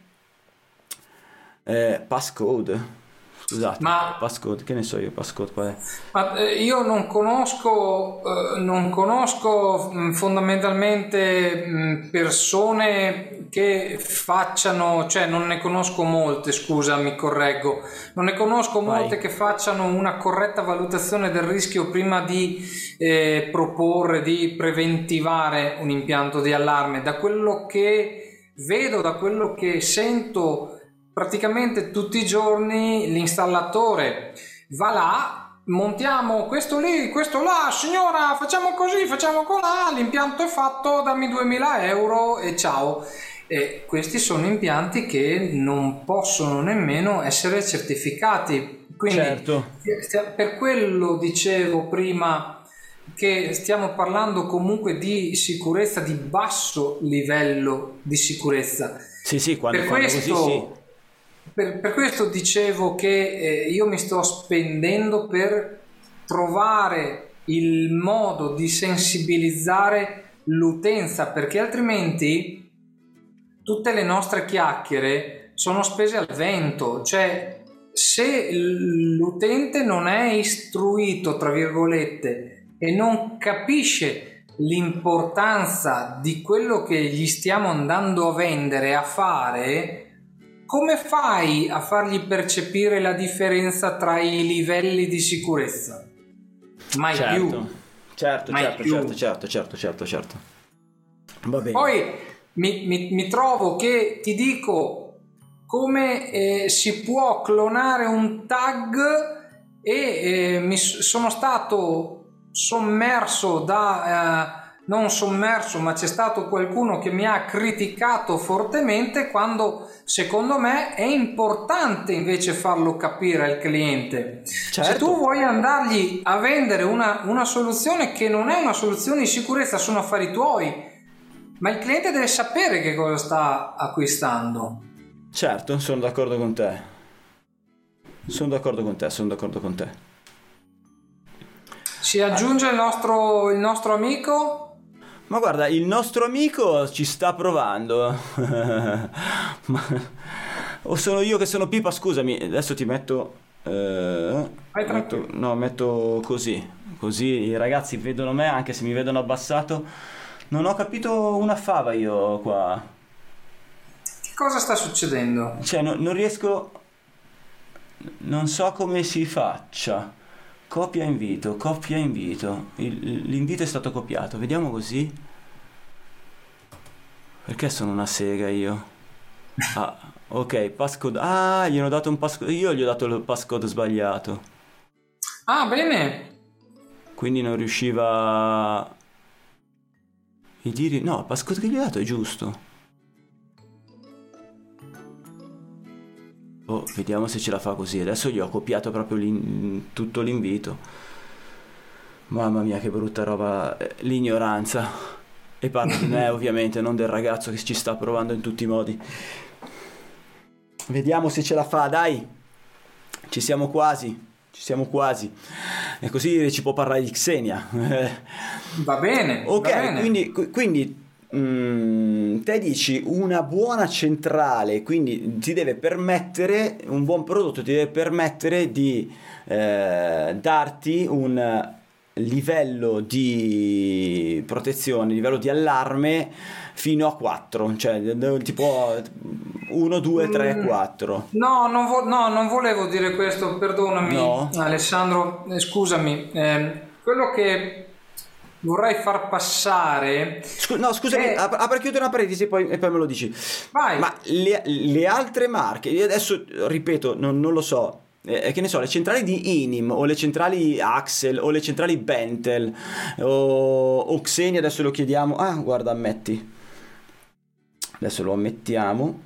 Eh, passcode Scusate, ma, passcode, che ne so io, passcode qual è? Ma eh, io non conosco, eh, non conosco mm, fondamentalmente mm, persone che facciano, cioè non ne conosco molte, scusa, mi correggo, non ne conosco Vai. molte che facciano una corretta valutazione del rischio prima di eh, proporre, di preventivare un impianto di allarme. Da quello che vedo, da quello che sento praticamente tutti i giorni l'installatore va là, montiamo questo lì, questo là, signora, facciamo così, facciamo colà, l'impianto è fatto, dammi 2000 euro e ciao. E questi sono impianti che non possono nemmeno essere certificati. Quindi certo. per quello dicevo prima che stiamo parlando comunque di sicurezza di basso livello di sicurezza. Sì, sì, quando, per quando questo, così sì per, per questo dicevo che eh, io mi sto spendendo per trovare il modo di sensibilizzare l'utenza perché altrimenti tutte le nostre chiacchiere sono spese al vento. Cioè se l'utente non è istruito tra virgolette e non capisce l'importanza di quello che gli stiamo andando a vendere a fare come fai a fargli percepire la differenza tra i livelli di sicurezza? Mai certo. più. Certo, Mai certo, più. certo, certo, certo, certo, certo. Va bene. Poi mi, mi, mi trovo che ti dico come eh, si può clonare un tag e eh, mi sono stato sommerso da... Eh, non sommerso, ma c'è stato qualcuno che mi ha criticato fortemente quando secondo me è importante invece farlo capire al cliente. Certo. Se tu vuoi andargli a vendere una, una soluzione che non è una soluzione di sicurezza, sono affari tuoi, ma il cliente deve sapere che cosa sta acquistando. Certo, sono d'accordo con te. Sono d'accordo con te, sono d'accordo con te. Si aggiunge il nostro, il nostro amico ma guarda, il nostro amico ci sta provando. Ma... O sono io che sono pipa? Scusami, adesso ti metto... eh, metto no, metto così. Così i ragazzi vedono me, anche se mi vedono abbassato. Non ho capito una fava io qua. Che cosa sta succedendo? Cioè, no- non riesco... Non so come si faccia. Copia invito, copia invito. Il- l'invito è stato copiato. Vediamo così. Perché sono una sega io? Ah, ok, passcode. Ah, gli ho dato un passcode. Io gli ho dato il passcode sbagliato. Ah, bene. Quindi non riusciva... I diri... No, il passcode che gli ho dato è giusto. Oh, vediamo se ce la fa così. Adesso gli ho copiato proprio l'in- tutto l'invito. Mamma mia, che brutta roba. eh, L'ignoranza. E parlo di me, ovviamente, non del ragazzo che ci sta provando in tutti i modi. Vediamo se ce la fa, dai. Ci siamo quasi. Ci siamo quasi. E così ci può parlare di Xenia. Va bene. Ok, va bene. quindi, qui- quindi, mm, te dici una buona centrale, quindi ti deve permettere, un buon prodotto ti deve permettere di eh, darti un livello di protezione, livello di allarme fino a 4, cioè tipo 1, 2, 3, Mm. 4. No non, vo- no, non volevo dire questo, perdonami No? Alessandro, eh, scusami. ehm, quello che vorrei far passare... Scu- no, scusami, Eh. ap- apri chiudo una parentesi e poi, e poi me lo dici. Vai. Ma le, le altre marche, io adesso ripeto, non, non lo so, eh, che ne so, le centrali di Inim o le centrali Axel o le centrali Bentel o, o Xenia, adesso lo chiediamo. Ah, guarda, ammetti. Adesso lo ammettiamo.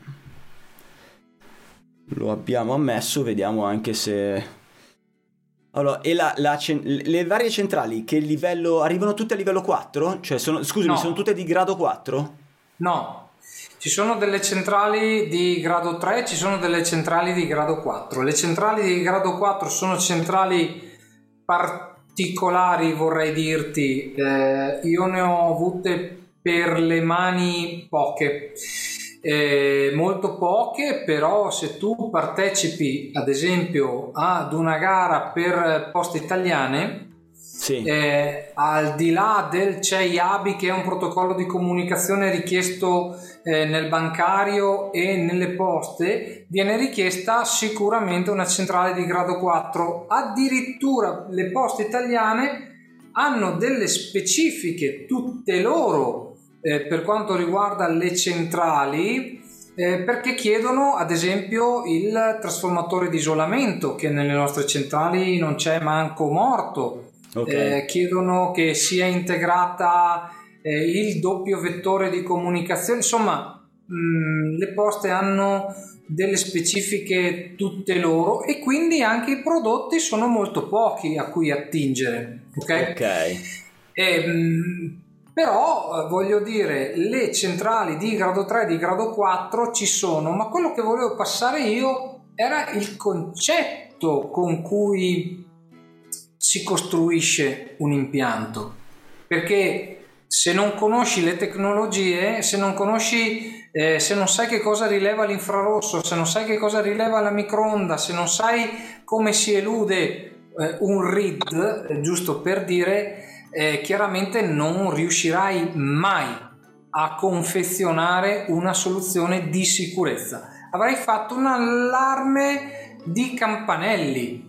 Lo abbiamo ammesso, vediamo anche se... Allora, e la, la cen- le varie centrali che livello arrivano tutte a livello 4? Cioè, sono, scusami, No. sono tutte di grado 4? No, ci sono delle centrali di grado 3, ci sono delle centrali di grado 4. Le centrali di grado 4 sono centrali particolari, vorrei dirti. Eh, io ne ho avute per le mani poche. Eh, molto poche, però se tu partecipi ad esempio ad una gara per poste italiane, Sì. eh, al di là del CEIABI che è un protocollo di comunicazione richiesto eh, nel bancario e nelle poste, viene richiesta sicuramente una centrale di grado 4. Addirittura le poste italiane hanno delle specifiche tutte loro eh, per quanto riguarda le centrali eh, perché chiedono ad esempio il trasformatore di isolamento che nelle nostre centrali non c'è manco morto Ok. eh, chiedono che sia integrata eh, il doppio vettore di comunicazione, insomma mh, le poste hanno delle specifiche tutte loro e quindi anche i prodotti sono molto pochi a cui attingere. Ok? Ok. E, mh, però eh, voglio dire, le centrali di grado 3 e di grado 4 ci sono, ma quello che volevo passare io era il concetto con cui si costruisce un impianto. Perché se non conosci le tecnologie, se non conosci, eh, se non sai che cosa rileva l'infrarosso, se non sai che cosa rileva la microonda, se non sai come si elude eh, un RID, eh, giusto per dire, eh, chiaramente non riuscirai mai a confezionare una soluzione di sicurezza. Avrai fatto un allarme di campanelli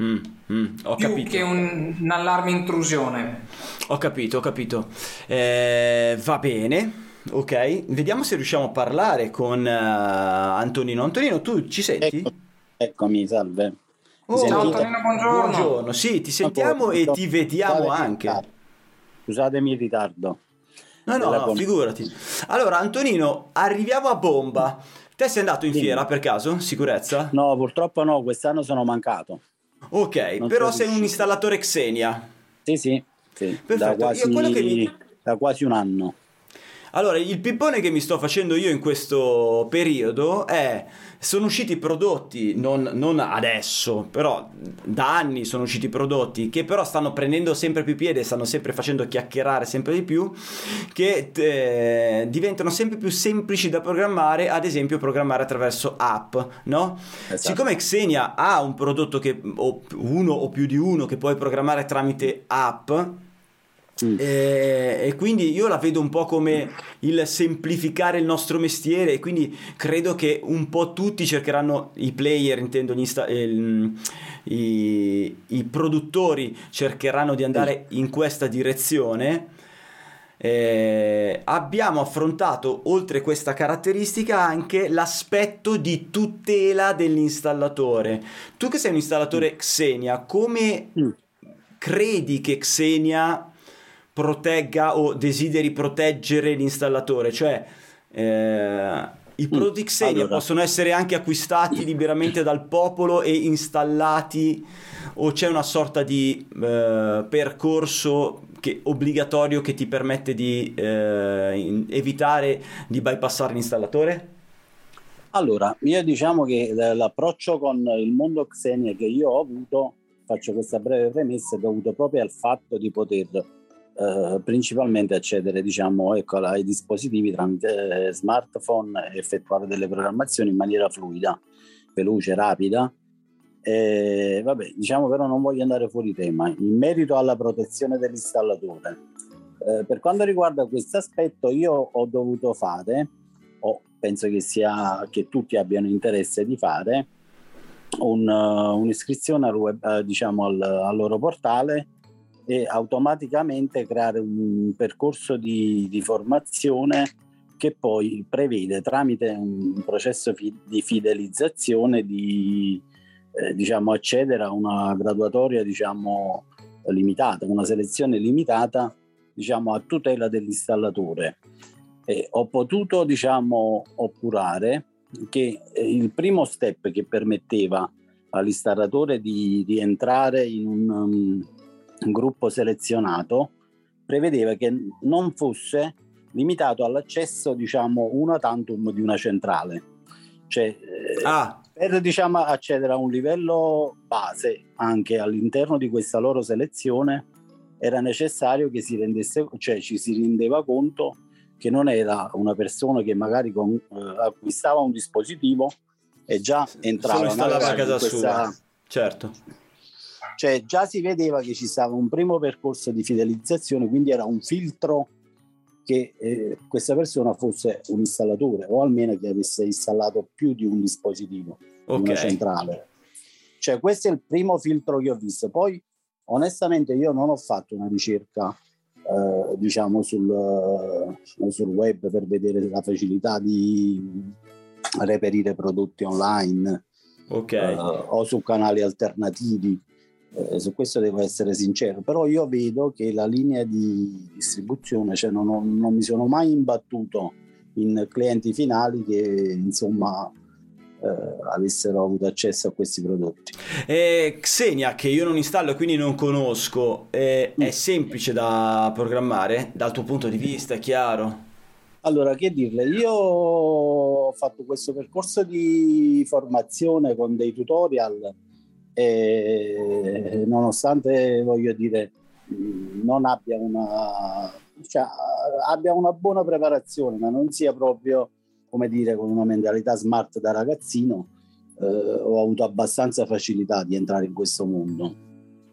Mm, mm, ho più capito. che un, un allarme intrusione. Ho capito, ho capito. Eh, va bene. Ok, vediamo se riusciamo a parlare con eh, Antonino. Antonino, tu ci senti? Ecco- eccomi, salve. Oh, Ciao? Antonino, buongiorno. Buongiorno, sì, ti sentiamo e ti vediamo Scusatemi anche. ritardo. Scusatemi il ritardo. No, no, no, figurati. Allora, Antonino, arriviamo a bomba. Te sei andato in Dimmi. fiera per caso? Sicurezza? No, purtroppo no, quest'anno sono mancato. Ok, Non però sei un riuscito. installatore Xenia. Sì, sì, sì, Perfetto, da io quello che quasi, mi- da quasi un anno. Allora, il pippone che mi sto facendo io in questo periodo è sono usciti prodotti, non, non, adesso, però da anni sono usciti prodotti che però stanno prendendo sempre più piede, stanno sempre facendo chiacchierare sempre di più, che eh, diventano sempre più semplici da programmare, ad esempio programmare attraverso app, no? Esatto. Siccome Xenia ha un prodotto che, o uno o più di uno che puoi programmare tramite app, Mm. E, e, quindi io la vedo un po' come il semplificare il nostro mestiere e quindi credo che un po' tutti cercheranno, i player intendo, gli insta- il, i, i, produttori cercheranno di andare in questa direzione. Eh, abbiamo affrontato oltre questa caratteristica anche l'aspetto di tutela dell'installatore. Tu che sei un installatore mm. Xenia, come mm. credi che Xenia protegga o desideri proteggere l'installatore, cioè eh, i mm, prodotti Xenia allora. possono essere anche acquistati liberamente dal popolo e installati o c'è una sorta di eh, percorso che, obbligatorio che ti permette di eh, in, evitare di bypassare l'installatore? Allora, io diciamo che l'approccio con il mondo Xenia che io ho avuto, faccio questa breve premessa, è dovuto proprio al fatto di poter eh, principalmente accedere diciamo, ecco, ai dispositivi tramite eh, smartphone e effettuare delle programmazioni in maniera fluida, veloce, rapida. E, vabbè, diciamo però non voglio andare fuori tema. In merito alla protezione dell'installatore, eh, per quanto riguarda questo aspetto, io ho dovuto fare, o penso che, sia, che tutti abbiano interesse di fare, un, uh, un'iscrizione al web, uh, diciamo al, al loro portale e automaticamente creare un percorso di, di formazione che poi prevede tramite un processo fi- di fidelizzazione di eh, diciamo, accedere a una graduatoria diciamo, limitata, una selezione limitata diciamo, a tutela dell'installatore. E ho potuto diciamo, oppurare che eh, il primo step che permetteva all'installatore di, di entrare in un, um, gruppo selezionato prevedeva che non fosse limitato all'accesso, diciamo, una tantum di una centrale. Cioè, eh, ah. per diciamo, accedere a un livello base anche all'interno di questa loro selezione era necessario che si rendesse, cioè ci si rendeva conto che non era una persona che magari con, eh, acquistava un dispositivo e già entrava casa questa, sua. Certo cioè già si vedeva che ci stava un primo percorso di fidelizzazione, quindi era un filtro che eh, questa persona fosse un installatore o almeno che avesse installato più di un dispositivo, okay. una centrale. Cioè questo è il primo filtro che ho visto. Poi onestamente io non ho fatto una ricerca eh, diciamo sul, uh, sul web per vedere la facilità di reperire prodotti online okay. uh, o su canali alternativi eh, su questo devo essere sincero, però io vedo che la linea di distribuzione, cioè non, ho, non mi sono mai imbattuto in clienti finali che insomma eh, avessero avuto accesso a questi prodotti. Eh, Xenia, che io non installo e quindi non conosco, eh, mm. è semplice da programmare dal tuo punto di vista, è chiaro? Allora, che dirle? Io ho fatto questo percorso di formazione con dei tutorial e nonostante voglio dire non abbia una, cioè, abbia una buona preparazione ma non sia proprio come dire con una mentalità smart da ragazzino eh, ho avuto abbastanza facilità di entrare in questo mondo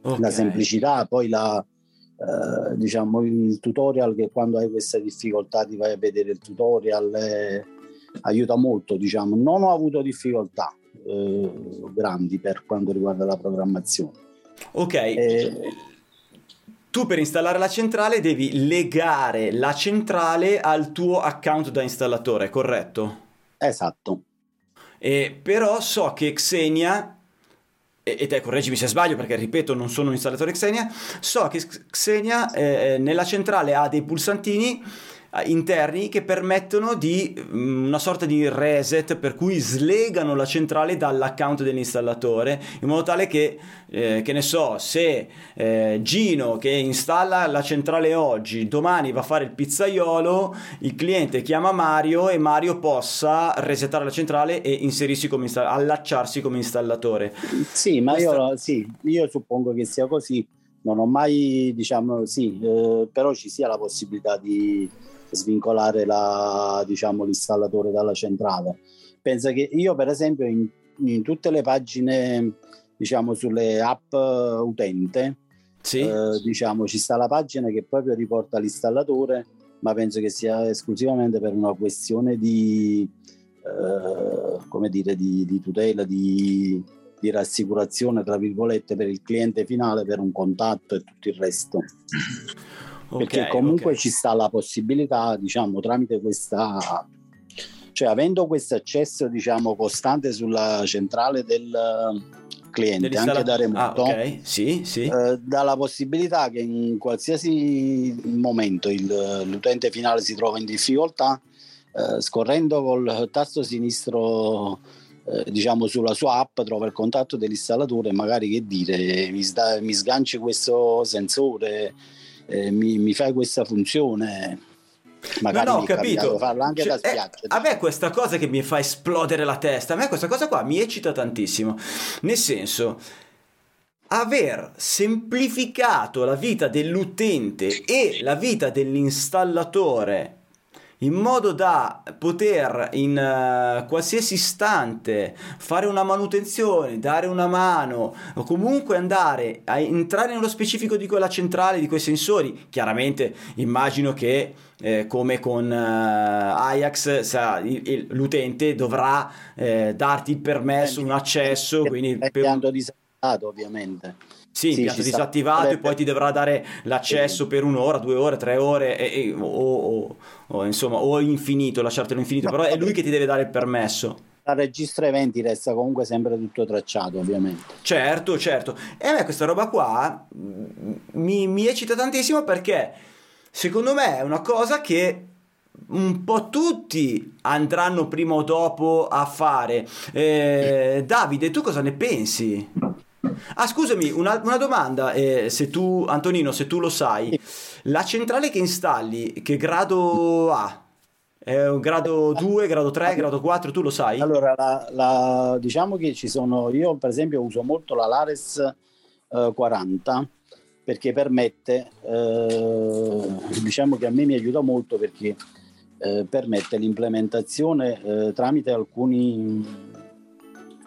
okay. la semplicità poi la eh, diciamo il tutorial che quando hai questa difficoltà ti vai a vedere il tutorial eh, aiuta molto diciamo non ho avuto difficoltà eh, grandi per quanto riguarda la programmazione. Ok. Eh, tu per installare la centrale devi legare la centrale al tuo account da installatore, corretto? Esatto. E però so che Xenia, e te correggimi se sbaglio perché ripeto non sono un installatore Xenia, so che Xenia eh, nella centrale ha dei pulsantini interni che permettono di mm, una sorta di reset per cui slegano la centrale dall'account dell'installatore in modo tale che, eh, che ne so, se eh, Gino che installa la centrale oggi domani va a fare il pizzaiolo, il cliente chiama Mario e Mario possa resettare la centrale e inserirsi come install- allacciarsi come installatore. Sì, ma Questa... io, sì, io suppongo che sia così. Non ho mai, diciamo, sì, eh, però ci sia la possibilità di svincolare la, diciamo, l'installatore dalla centrale. Pensa che io, per esempio, in, in tutte le pagine, diciamo, sulle app utente, sì. eh, diciamo, ci sta la pagina che proprio riporta l'installatore, ma penso che sia esclusivamente per una questione di, eh, come dire, di, di tutela, di, di rassicurazione, tra virgolette, per il cliente finale, per un contatto e tutto il resto. Okay, perché comunque okay. ci sta la possibilità, diciamo, tramite questa, cioè avendo questo accesso, diciamo, costante sulla centrale del cliente, anche da remoto, ah, okay. sì, sì. Eh, dà la possibilità che in qualsiasi momento il, l'utente finale si trova in difficoltà, eh, scorrendo col tasto sinistro eh, diciamo sulla sua app trova il contatto dell'installatore magari che dire mi, sta, mi sganci questo sensore eh, mi, mi fai questa funzione magari no, no, ho capito. farlo anche cioè, da spiaggia. Eh, a me questa cosa che mi fa esplodere la testa, a me questa cosa qua mi eccita tantissimo. Nel senso, aver semplificato la vita dell'utente e la vita dell'installatore in modo da poter in uh, qualsiasi istante fare una manutenzione, dare una mano o comunque andare a entrare nello specifico di quella centrale, di quei sensori. Chiaramente immagino che eh, come con uh, Ajax sa, il, il, l'utente dovrà eh, darti il permesso, un accesso, quindi per... ovviamente sì, sì impianto disattivato e poi ti dovrà dare l'accesso sì. per un'ora, due ore, tre ore e, e, o, o, o, insomma o infinito, lasciartelo infinito, però è lui che ti deve dare il permesso. Il registro eventi resta comunque sempre tutto tracciato ovviamente. Certo, certo. E a me questa roba qua mm, mi, mi eccita tantissimo perché secondo me è una cosa che un po' tutti andranno prima o dopo a fare. Eh, Davide, tu cosa ne pensi? Ah, scusami, una, una domanda, eh, se tu, Antonino, se tu lo sai, la centrale che installi, che grado ha? È un grado 2, grado 3, grado 4, tu lo sai? Allora, la, la, diciamo che ci sono, io per esempio uso molto la Lares eh, 40 perché permette, eh, diciamo che a me mi aiuta molto perché eh, permette l'implementazione eh, tramite alcuni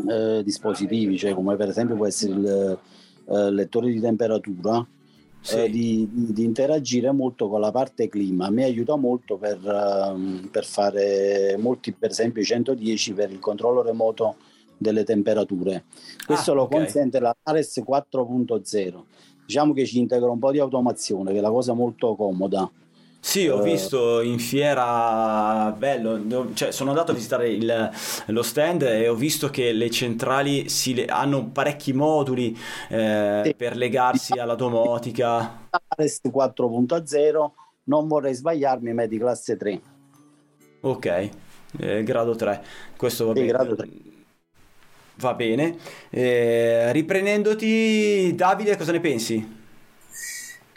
eh, dispositivi, cioè come per esempio può essere il eh, lettore di temperatura, sì. eh, di, di, interagire molto con la parte clima. Me aiuta molto per, uh, per fare molti, per esempio, i 110 per il controllo remoto delle temperature. Questo ah, lo okay. consente la Ares 4.0. Diciamo che ci integra un po' di automazione, che è la cosa molto comoda. Sì, ho eh. visto in fiera, bello, cioè, sono andato a visitare il, lo stand e ho visto che le centrali si, hanno parecchi moduli eh, sì. per legarsi alla domotica. Arest 4.0, non vorrei sbagliarmi, Medi classe 3. Ok, eh, grado 3, questo va sì, bene. Grado 3. Va bene. Eh, riprendendoti, Davide, cosa ne pensi?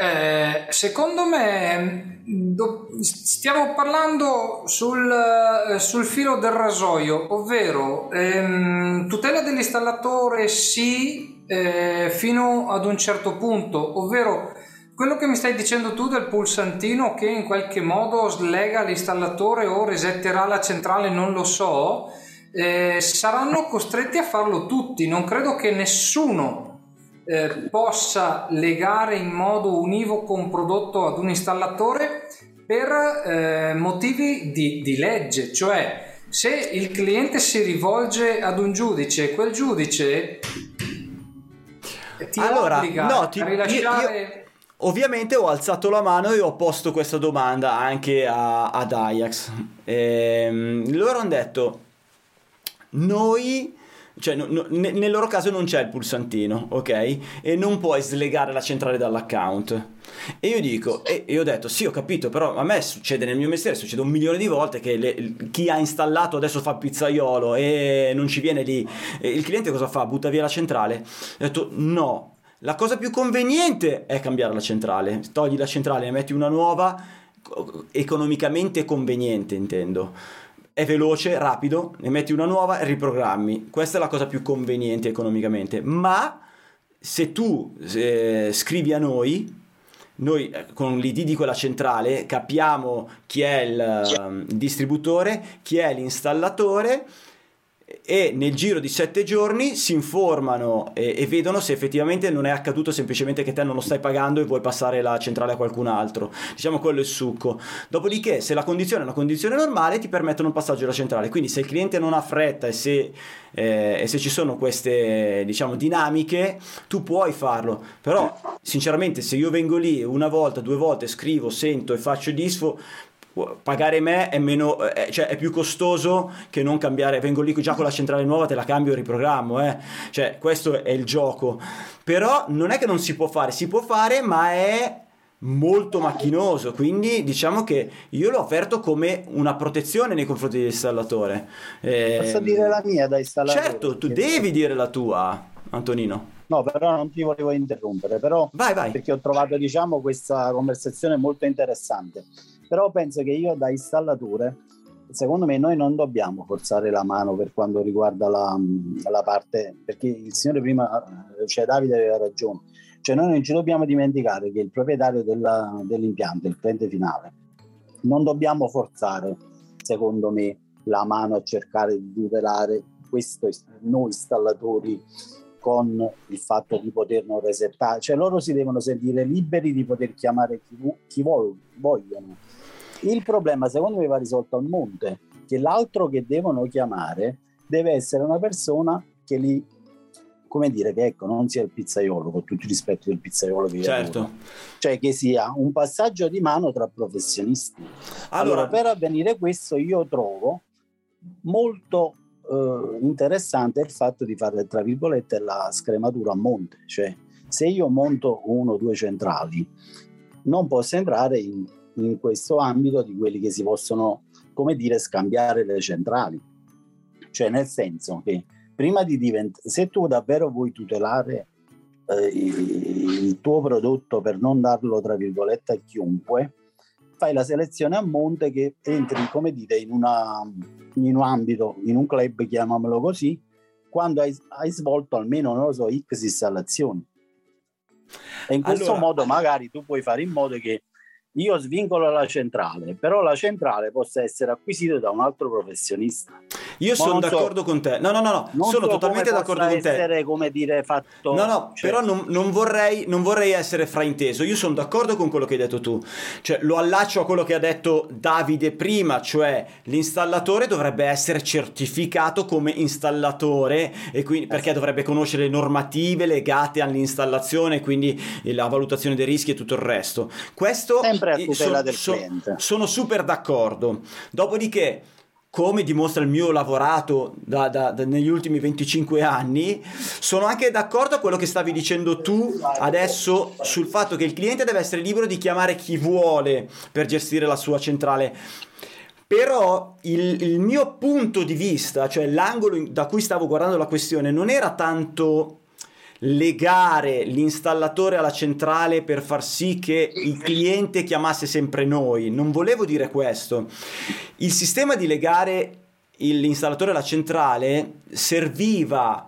Eh, secondo me do, stiamo parlando sul, eh, sul, filo del rasoio, ovvero ehm, tutela dell'installatore sì eh, fino ad un certo punto, ovvero quello che mi stai dicendo tu del pulsantino che in qualche modo slega l'installatore o resetterà la centrale, non lo so, eh, saranno costretti a farlo tutti, non credo che nessuno eh, possa legare in modo univoco un prodotto ad un installatore per eh, motivi di, di legge, cioè se il cliente si rivolge ad un giudice e quel giudice ti allora, obbliga no, ti, a rilasciare... Io, io... Ovviamente ho alzato la mano e ho posto questa domanda anche a, ad Ajax. Ehm, loro hanno detto: Noi cioè no, no, nel loro caso non c'è il pulsantino, ok? E non puoi slegare la centrale dall'account. E io dico, e io ho detto, sì, ho capito, però a me succede nel mio mestiere, succede un milione di volte che le, chi ha installato adesso fa pizzaiolo e non ci viene lì. E il cliente cosa fa? Butta via la centrale? Ho detto, no, la cosa più conveniente è cambiare la centrale. Togli la centrale e metti una nuova, economicamente conveniente, intendo è veloce, rapido, ne metti una nuova e riprogrammi. Questa è la cosa più conveniente economicamente. Ma se tu eh, scrivi a noi, noi eh, con l'ID di quella centrale capiamo chi è il, il distributore, chi è l'installatore e nel giro di sette giorni si informano e, e, vedono se effettivamente non è accaduto semplicemente che te non lo stai pagando e vuoi passare la centrale a qualcun altro. Diciamo quello è il succo. Dopodiché, se la condizione è una condizione normale, ti permettono il passaggio alla centrale. Quindi, se il cliente non ha fretta e se, eh, e se ci sono queste diciamo, dinamiche, tu puoi farlo. Però, sinceramente, se io vengo lì una volta, due volte, scrivo, sento e faccio disfo, pagare me è, meno, è, cioè è più costoso che non cambiare. Vengo lì già con la centrale nuova te la cambio e riprogrammo eh. cioè questo è il gioco. Però non è che non si può fare. Si può fare ma è molto macchinoso. Quindi diciamo che io l'ho offerto come una protezione nei confronti dell'installatore. Eh, posso dire la mia da installatore? Certo tu devi dire la tua Antonino. No, però non ti volevo interrompere, però vai, vai. perché ho trovato diciamo, questa conversazione molto interessante però penso che io da installatore secondo me noi non dobbiamo forzare la mano per quanto riguarda la, la parte perché il signore prima cioè Davide aveva ragione. Cioè noi non ci dobbiamo dimenticare che il proprietario della, dell'impianto il cliente finale non dobbiamo forzare secondo me la mano a cercare di tutelare questo noi installatori con il fatto di poter non resettare, cioè loro si devono sentire liberi di poter chiamare chi, chi vogliono il problema secondo me va risolto a monte, che l'altro che devono chiamare deve essere una persona che li come dire che ecco non sia il pizzaiolo con tutto il rispetto del pizzaiolo che certo. cioè che sia un passaggio di mano tra professionisti. Allora, allora per avvenire questo io trovo molto eh, interessante il fatto di fare tra virgolette la scrematura a monte. Cioè se io monto uno o due centrali non posso entrare in in questo ambito di quelli che si possono, come dire, scambiare le centrali. Cioè nel senso che prima di diventare, se tu davvero vuoi tutelare eh, il tuo prodotto per non darlo, tra virgolette, a chiunque, fai la selezione a monte che entri, come dite, in, una, in un ambito, in un club, chiamiamolo così, quando hai, hai svolto almeno, non lo so, X installazioni. E in questo allora, modo magari tu puoi fare in modo che io svincolo la centrale, però la centrale possa essere acquisita da un altro professionista. Io sono d'accordo so, con te. No, no, no, no. sono so totalmente d'accordo con te. essere, come dire, fatto... No, no, cioè... però non, non, vorrei, non, vorrei, essere frainteso. Io sono d'accordo con quello che hai detto tu. Cioè, lo allaccio a quello che ha detto Davide prima, cioè l'installatore dovrebbe essere certificato come installatore e quindi, perché esatto. dovrebbe conoscere le normative legate all'installazione, quindi la valutazione dei rischi e tutto il resto. Questo sempre a tutela so, del so, cliente. Sono super d'accordo. Dopodiché come dimostra il mio lavorato da, da, da, negli ultimi 25 anni, sono anche d'accordo a quello che stavi dicendo tu adesso sul fatto che il cliente deve essere libero di chiamare chi vuole per gestire la sua centrale. Però il, il mio punto di vista, cioè l'angolo da cui stavo guardando la questione, non era tanto legare l'installatore alla centrale per far sì che il cliente chiamasse sempre noi. Non volevo dire questo. Il sistema di legare l'installatore alla centrale serviva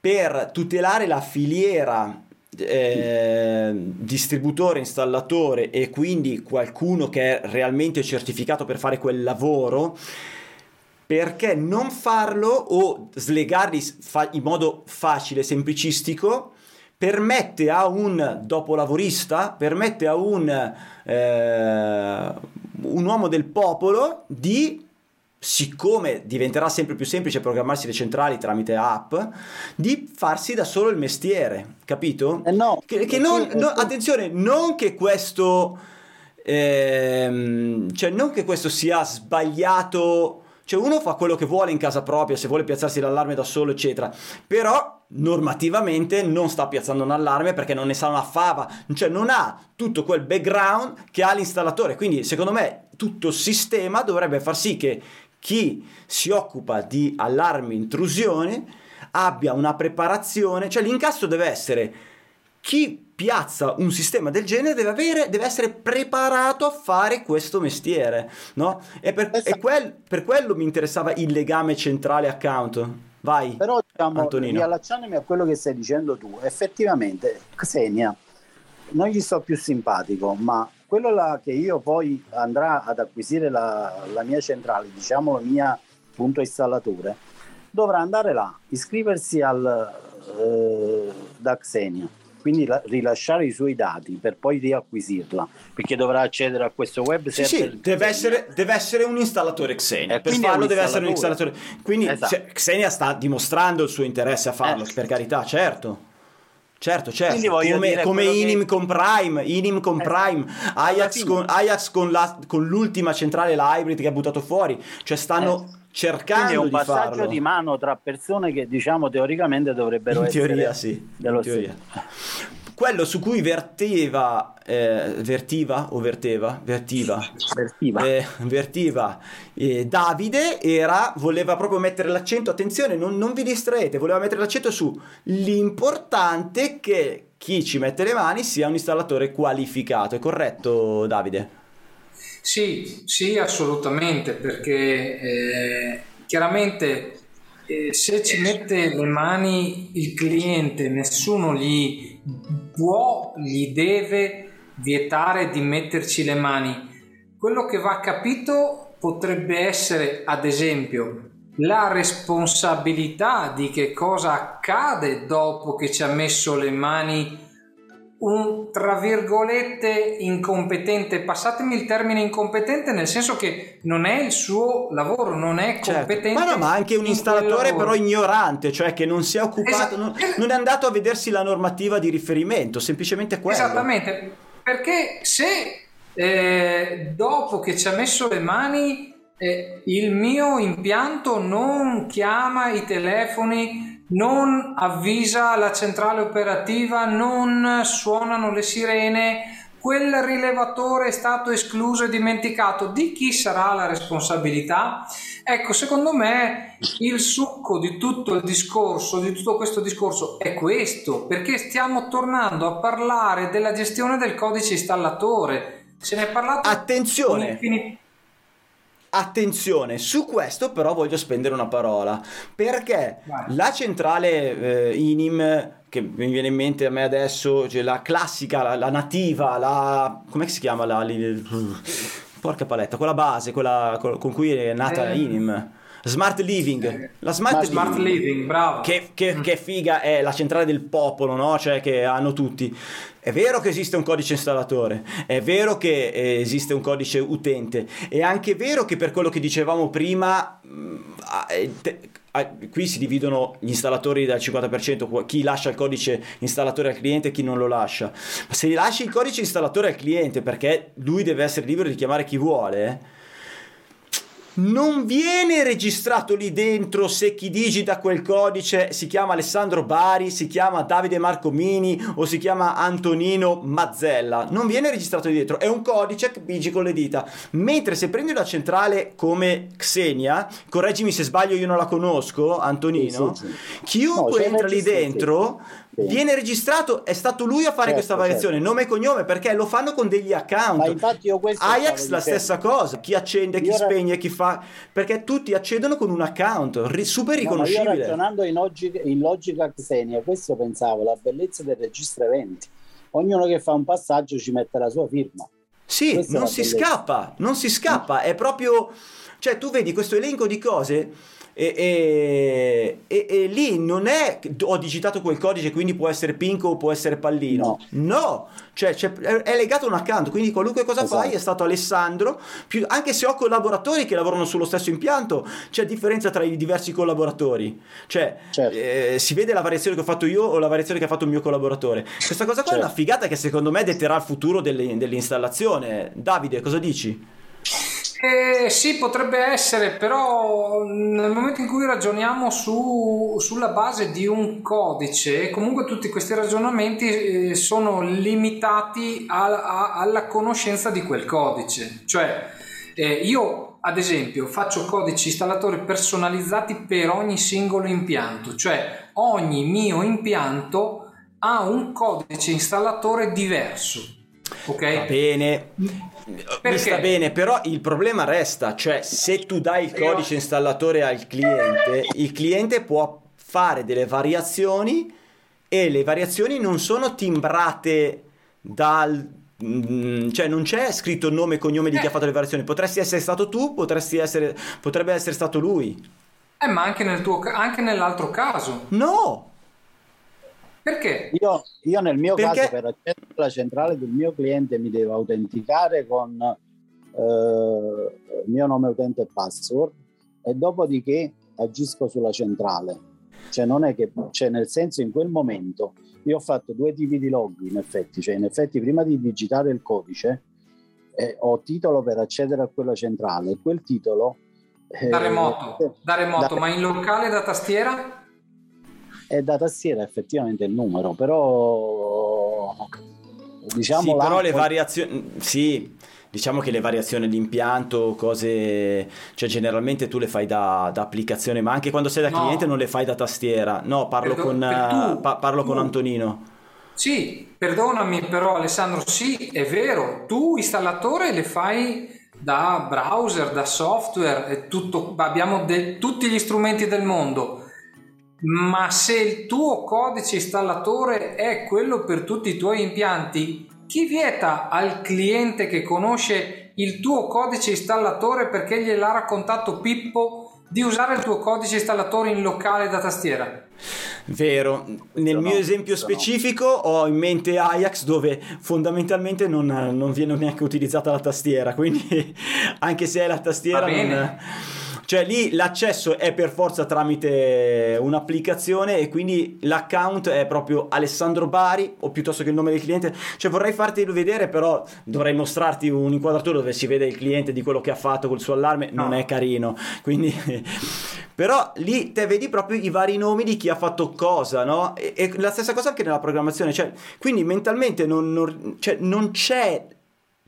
per tutelare la filiera eh, distributore, installatore e quindi qualcuno che è realmente certificato per fare quel lavoro perché non farlo o slegarli fa- in modo facile, semplicistico, permette a un dopolavorista, permette a un, eh, un uomo del popolo di siccome diventerà sempre più semplice programmarsi le centrali tramite app, di farsi da solo il mestiere, capito? Eh no, che, che non, no, attenzione, non che questo, ehm, cioè non che questo sia sbagliato Cioè uno fa quello che vuole in casa propria, se vuole piazzarsi l'allarme da solo, eccetera. Però normativamente non sta piazzando un allarme perché non ne sa una fava, cioè non ha tutto quel background che ha l'installatore. Quindi secondo me tutto il sistema dovrebbe far sì che chi si occupa di allarmi intrusione abbia una preparazione, cioè l'incasso deve essere chi piazza un sistema del genere deve, avere, deve essere preparato a fare questo mestiere, no? E per, e quel, per quello mi interessava il legame centrale account. Vai, Però diciamo, Antonino. riallacciandomi a quello che stai dicendo tu, effettivamente Xenia non gli sto più simpatico, ma quello là che io poi andrà ad acquisire la, la mia centrale, diciamo la mia punto installatore, dovrà andare là, iscriversi al, eh, da Xenia, quindi la- rilasciare i suoi dati per poi riacquisirla, perché dovrà accedere a questo web Sì, sì, deve Xenia. essere, deve essere un installatore Xenia. Eh, per quindi farlo deve essere un installatore. Quindi Esatto. cioè, Xenia sta dimostrando il suo interesse a farlo, Eh. per carità, certo. Certo, certo, come, come quello che- Inim con Prime, Inim con Eh, Prime, alla Ajax, con, Ajax con, la- con l'ultima centrale hybrid che ha buttato fuori, cioè stanno Eh. Quindi cercando è un di passaggio farlo. di mano tra persone che diciamo teoricamente dovrebbero In essere teoria sì, dello in teoria. stesso. Quello su cui verteva, eh, vertiva o verteva? Vertiva. Vertiva. Eh, vertiva eh, Davide era, voleva proprio mettere l'accento, attenzione, non, non vi distraete, voleva mettere l'accento su l'importante che chi ci mette le mani sia un installatore qualificato, è corretto Davide? Sì, sì, assolutamente, perché eh, chiaramente eh, se ci mette le mani il cliente, nessuno gli può, gli deve vietare di metterci le mani. Quello che va capito potrebbe essere, ad esempio, la responsabilità di che cosa accade dopo che ci ha messo le mani un tra virgolette incompetente, passatemi il termine incompetente nel senso che non è il suo lavoro, non è Certo. competente. Ma no, ma anche un installatore però ignorante, cioè che non si è occupato, Esatto. non, non è andato a vedersi la normativa di riferimento, semplicemente quello. Esattamente, perché se eh, dopo che ci ha messo le mani eh, il mio impianto non chiama i telefoni, non avvisa la centrale operativa, non suonano le sirene, quel rilevatore è stato escluso e dimenticato, di chi sarà la responsabilità? Ecco, secondo me il succo di tutto il discorso, di tutto questo discorso è questo, perché stiamo tornando a parlare della gestione del codice installatore. Se ne è parlato Attenzione! un'infinità- Attenzione, su questo però voglio spendere una parola, perché Vai. la centrale eh, INIM, che mi viene in mente a me adesso, cioè la classica, la, la nativa, la... come si chiama la... porca paletta, quella base, quella con cui è nata Eh. INIM, Smart Living, la Smart, Smart Living, bravo. che, che- che figa è la centrale del popolo, no? Cioè che hanno tutti. È vero che esiste un codice installatore, è vero che eh, esiste un codice utente, è anche vero che per quello che dicevamo prima, ah, eh, qui si dividono gli installatori dal 50%, qua- chi lascia il codice installatore al cliente e chi non lo lascia. Ma se lasci il codice installatore al cliente perché lui deve essere libero di chiamare chi vuole, eh, non viene registrato lì dentro se chi digita quel codice si chiama Alessandro Bari, si chiama Davide Marcomini o si chiama Antonino Mazzella. Non viene registrato lì dentro, è un codice che pigi con le dita. Mentre se prendi una centrale come Xenia, correggimi se sbaglio, io non la conosco, Antonino, Sì, sì, sì. chiunque No, entra lì dentro sì. viene registrato, è stato lui a fare Certo, questa variazione, certo. nome e cognome, perché lo fanno con degli account. Ajax la stessa cosa, chi accende, chi Io ra- spegne, chi fa perché tutti accedono con un account ri- super No, ma io riconoscibile. ragionando in logica, in logica Xenia, questo pensavo, la bellezza del registro eventi. Ognuno che fa un passaggio ci mette la sua firma. Sì, Questa non si bellezza. scappa, non si scappa, è proprio cioè tu vedi questo elenco di cose e, e- e- e lì non è ho digitato quel codice quindi può essere pinco o può essere pallino no, cioè c'è- è è legato a un account quindi qualunque cosa Esatto. fai è stato Alessandro più- anche se ho collaboratori che lavorano sullo stesso impianto c'è differenza tra i diversi collaboratori cioè Certo. eh, si vede la variazione che ho fatto io o la variazione che ha fatto il mio collaboratore questa cosa qua è Certo. una figata che secondo me detterà il futuro delle- dell'installazione Davide cosa dici? Eh, sì, potrebbe essere, però nel momento in cui ragioniamo su, sulla base di un codice, comunque tutti questi ragionamenti eh, sono limitati a, a, alla conoscenza di quel codice. Cioè, eh, io ad esempio faccio codici installatori personalizzati per ogni singolo impianto, cioè ogni mio impianto ha un codice installatore diverso. Ok? Va bene. Perché? Mi sta bene, però il problema resta, cioè se tu dai il codice installatore al cliente, il cliente può fare delle variazioni e le variazioni non sono timbrate dal mm, cioè non c'è scritto nome e cognome di chi Eh. ha fatto le variazioni, potresti essere stato tu, potresti essere, potrebbe essere stato lui. Eh, ma anche, nel tuo, anche nell'altro caso. No, Perché? Io, io nel mio Perché- caso per accedere alla centrale del mio cliente mi devo autenticare con eh, il mio nome utente e password e dopodiché agisco sulla centrale. Cioè non è che, cioè nel senso in quel momento io ho fatto due tipi di log in effetti, cioè in effetti prima di digitare il codice eh, ho titolo per accedere a quella centrale quel titolo... eh, Da remoto, da remoto, da- ma in locale da tastiera? È da tastiera effettivamente il numero, però diciamo sì, però le variazioni, sì, diciamo che le variazioni di impianto, cose, cioè generalmente tu le fai da, da applicazione, ma anche quando sei da No. cliente non le fai da tastiera. No, parlo Per- con, tu- pa- parlo con. Antonino. Sì, perdonami però Alessandro, sì, è vero, tu installatore le fai da browser, da software, è tutto, abbiamo de- tutti gli strumenti del mondo, ma se il tuo codice installatore è quello per tutti i tuoi impianti, chi vieta al cliente che conosce il tuo codice installatore perché gliel'ha raccontato Pippo di usare il tuo codice installatore in locale da tastiera? Vero, nel No, mio esempio questo no. specifico ho in mente Ajax dove fondamentalmente non, non viene neanche utilizzata la tastiera, quindi anche se è la tastiera... Va bene. non- cioè lì l'accesso è per forza tramite un'applicazione e quindi l'account è proprio Alessandro Bari o piuttosto che il nome del cliente. Cioè vorrei fartelo vedere però dovrei mostrarti un'inquadratura dove si vede il cliente di quello che ha fatto col suo allarme, non No. è carino. Quindi però lì te vedi proprio i vari nomi di chi ha fatto cosa, no? E, e la stessa cosa anche nella programmazione, cioè quindi mentalmente non, non- cioè, non c'è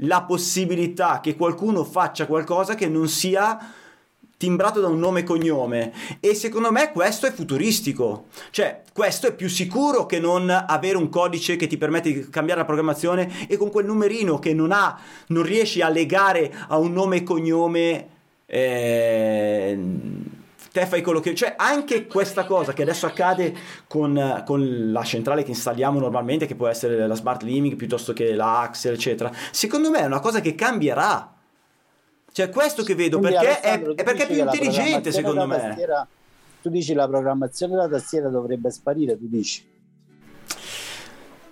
la possibilità che qualcuno faccia qualcosa che non sia timbrato da un nome e cognome. E secondo me questo è futuristico. Cioè questo è più sicuro che non avere un codice che ti permette di cambiare la programmazione e con quel numerino che non ha non riesci a legare a un nome e cognome eh, te fai quello che cioè anche questa cosa che adesso accade con, con la centrale che installiamo normalmente che può essere la smart limit piuttosto che la Axel eccetera secondo me è una cosa che cambierà cioè questo che vedo Quindi, perché è, è perché è più intelligente secondo me tastiera- tu dici la programmazione della tastiera dovrebbe sparire, tu dici.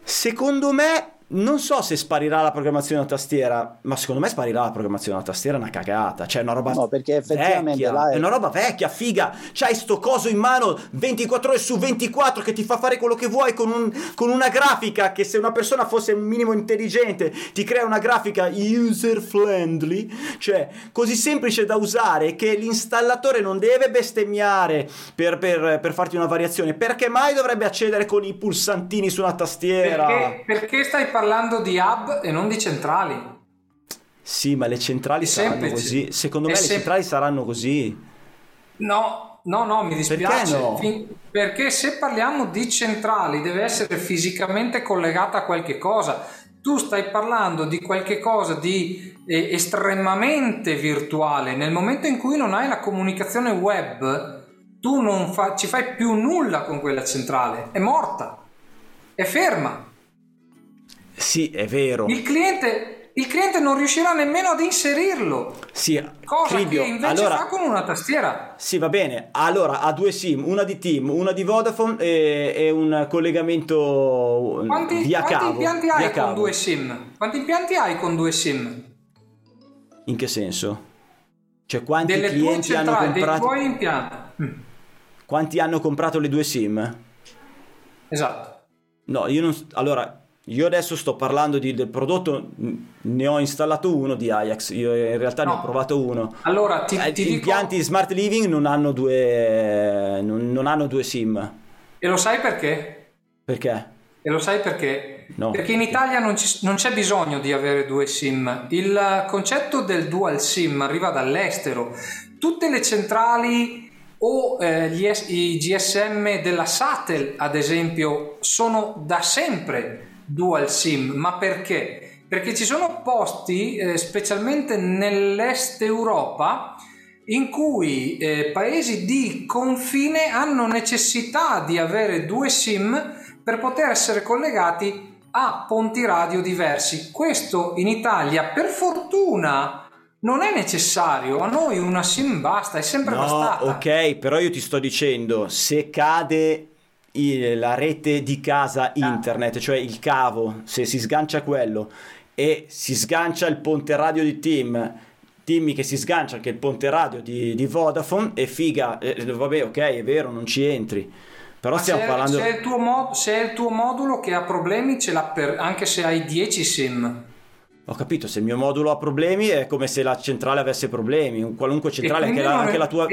Secondo me, non so se sparirà la programmazione a tastiera, ma secondo me sparirà la programmazione a tastiera, è una cagata. Cioè, è una roba No, perché effettivamente vecchia, là è- è una roba vecchia, figa. C'hai sto coso in mano 24 ore su 24 che ti fa fare quello che vuoi con, un- con una grafica che se una persona fosse un minimo intelligente ti crea una grafica user friendly, cioè così semplice da usare che l'installatore non deve bestemmiare per, per- per farti una variazione. Perché mai dovrebbe accedere con i pulsantini su una tastiera? Perché, perché stai parlando di hub e non di centrali? Sì, ma le centrali saranno semplice. così. Secondo È me le sem- centrali saranno così. No, no, no, mi dispiace. no? Fin- Perché se parliamo di centrali deve essere fisicamente collegata a qualche cosa. Tu stai parlando di qualche cosa di eh, estremamente virtuale. Nel momento in cui non hai la comunicazione web, tu non fa- ci fai più nulla con quella centrale. È morta. È ferma. Sì, è vero. Il cliente, il cliente non riuscirà nemmeno ad inserirlo. Sì, Cosa Cribio, che invece allora, fa con una tastiera. sì, va bene. Allora, ha due SIM, una di Team, una di Vodafone e, e un collegamento Quanti, via quanti cavo. impianti via hai con cavo. due SIM? Quanti impianti hai con due SIM? In che senso? Cioè, quanti Delle clienti hanno centrali, dei comprato tuoi impianti. Mm, Quanti hanno comprato le due SIM? Esatto. No, io non allora io adesso sto parlando di, del prodotto, ne ho installato uno di Ajax, io in realtà no. ne ho provato uno. Allora, ti, eh, ti Gli impianti dico... Smart Living non hanno due, non, non hanno due SIM. E lo sai perché? Perché? E lo sai perché? No. Perché in Italia non, ci, non, c'è bisogno di avere due SIM. Il concetto del dual SIM arriva dall'estero. Tutte le centrali o eh, gli, i GSM della Satel, ad esempio, sono da sempre dual SIM. Ma perché? Perché ci sono posti, eh, specialmente nell'est Europa, in cui eh, paesi di confine hanno necessità di avere due SIM per poter essere collegati a ponti radio diversi. Questo in Italia, per fortuna, non è necessario. A noi una SIM basta, è sempre no, bastata. Ok, però io ti sto dicendo, se cade la rete di casa internet, ah. cioè il cavo, se si sgancia quello e si sgancia il ponte radio di Team, dimmi che si sgancia anche il ponte radio di, di Vodafone e figa, eh, vabbè ok è vero non ci entri però Ma stiamo se, parlando se è, il tuo mod, se è il tuo modulo che ha problemi ce l'ha per, anche se hai 10 sim ho capito, se il mio modulo ha problemi è come se la centrale avesse problemi, qualunque centrale, anche la, anche, la tua,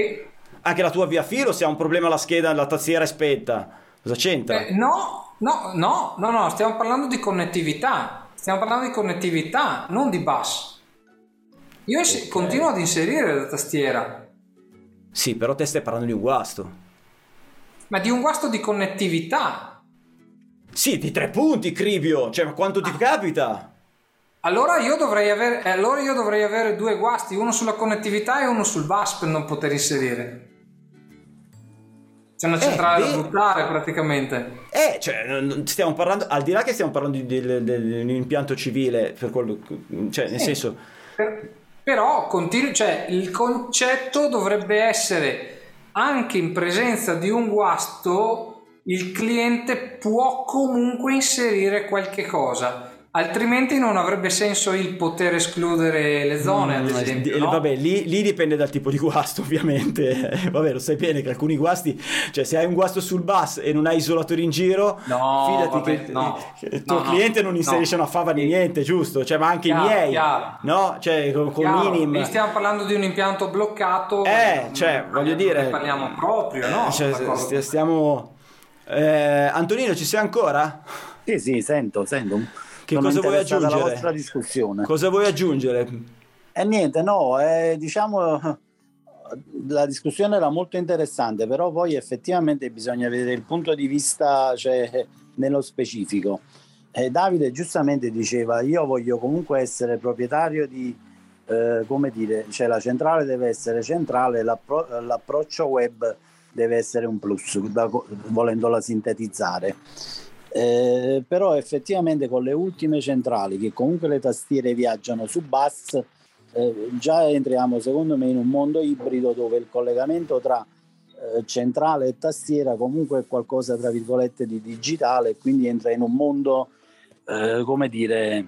anche la, tua, via filo, se ha un problema la scheda, la tastiera è spenta, cosa c'entra? Eh, no, no, no, no, no, stiamo parlando di connettività, stiamo parlando di connettività, non di bus. Io okay. continuo ad inserire la tastiera. Sì, però te stai parlando di un guasto ma di un guasto di connettività. Sì, di tre punti, Cribio. Cioè, ma quanto ti ah. capita? Allora io, dovrei avere, eh, allora io dovrei avere due guasti, uno sulla connettività e uno sul bus per non poter inserire. C'è una centrale eh, da buttare praticamente. Eh, cioè, stiamo parlando, al di là che stiamo parlando di, di, di, un impianto civile, per quello, cioè, nel sì. senso... Per, però, continu- cioè, il concetto dovrebbe essere anche in presenza di un guasto il cliente può comunque inserire qualche cosa altrimenti non avrebbe senso il poter escludere le zone, mm, ad esempio. No? Vabbè, lì, lì, dipende dal tipo di guasto, ovviamente. vabbè, lo sai bene che alcuni guasti, cioè se hai un guasto sul bus e non hai isolatori in giro, no, fidati vabbè, che, no, che il tuo no, cliente non inserisce una fava di niente, giusto? Cioè, ma anche chiaro, i miei, chiaro. no? Cioè, con, con minim. stiamo parlando di un impianto bloccato. Eh, cioè, voglio dire. parliamo proprio, no? Cioè, stiamo. Eh, Antonino, ci sei ancora? Sì, sì, sento, sento. Che cosa vuoi aggiungere? La vostra discussione. Cosa vuoi aggiungere? E eh, niente, no, eh, diciamo la discussione era molto interessante, però poi effettivamente bisogna vedere il punto di vista cioè, nello specifico. Eh, Davide giustamente diceva io voglio comunque essere proprietario di, eh, come dire, cioè la centrale deve essere centrale, l'appro- l'approccio web deve essere un plus, da, volendola sintetizzare. Eh, però effettivamente con le ultime centrali che comunque le tastiere viaggiano su bus eh, già entriamo secondo me in un mondo ibrido dove il collegamento tra eh, centrale e tastiera comunque è qualcosa tra virgolette di digitale quindi entra in un mondo eh, come dire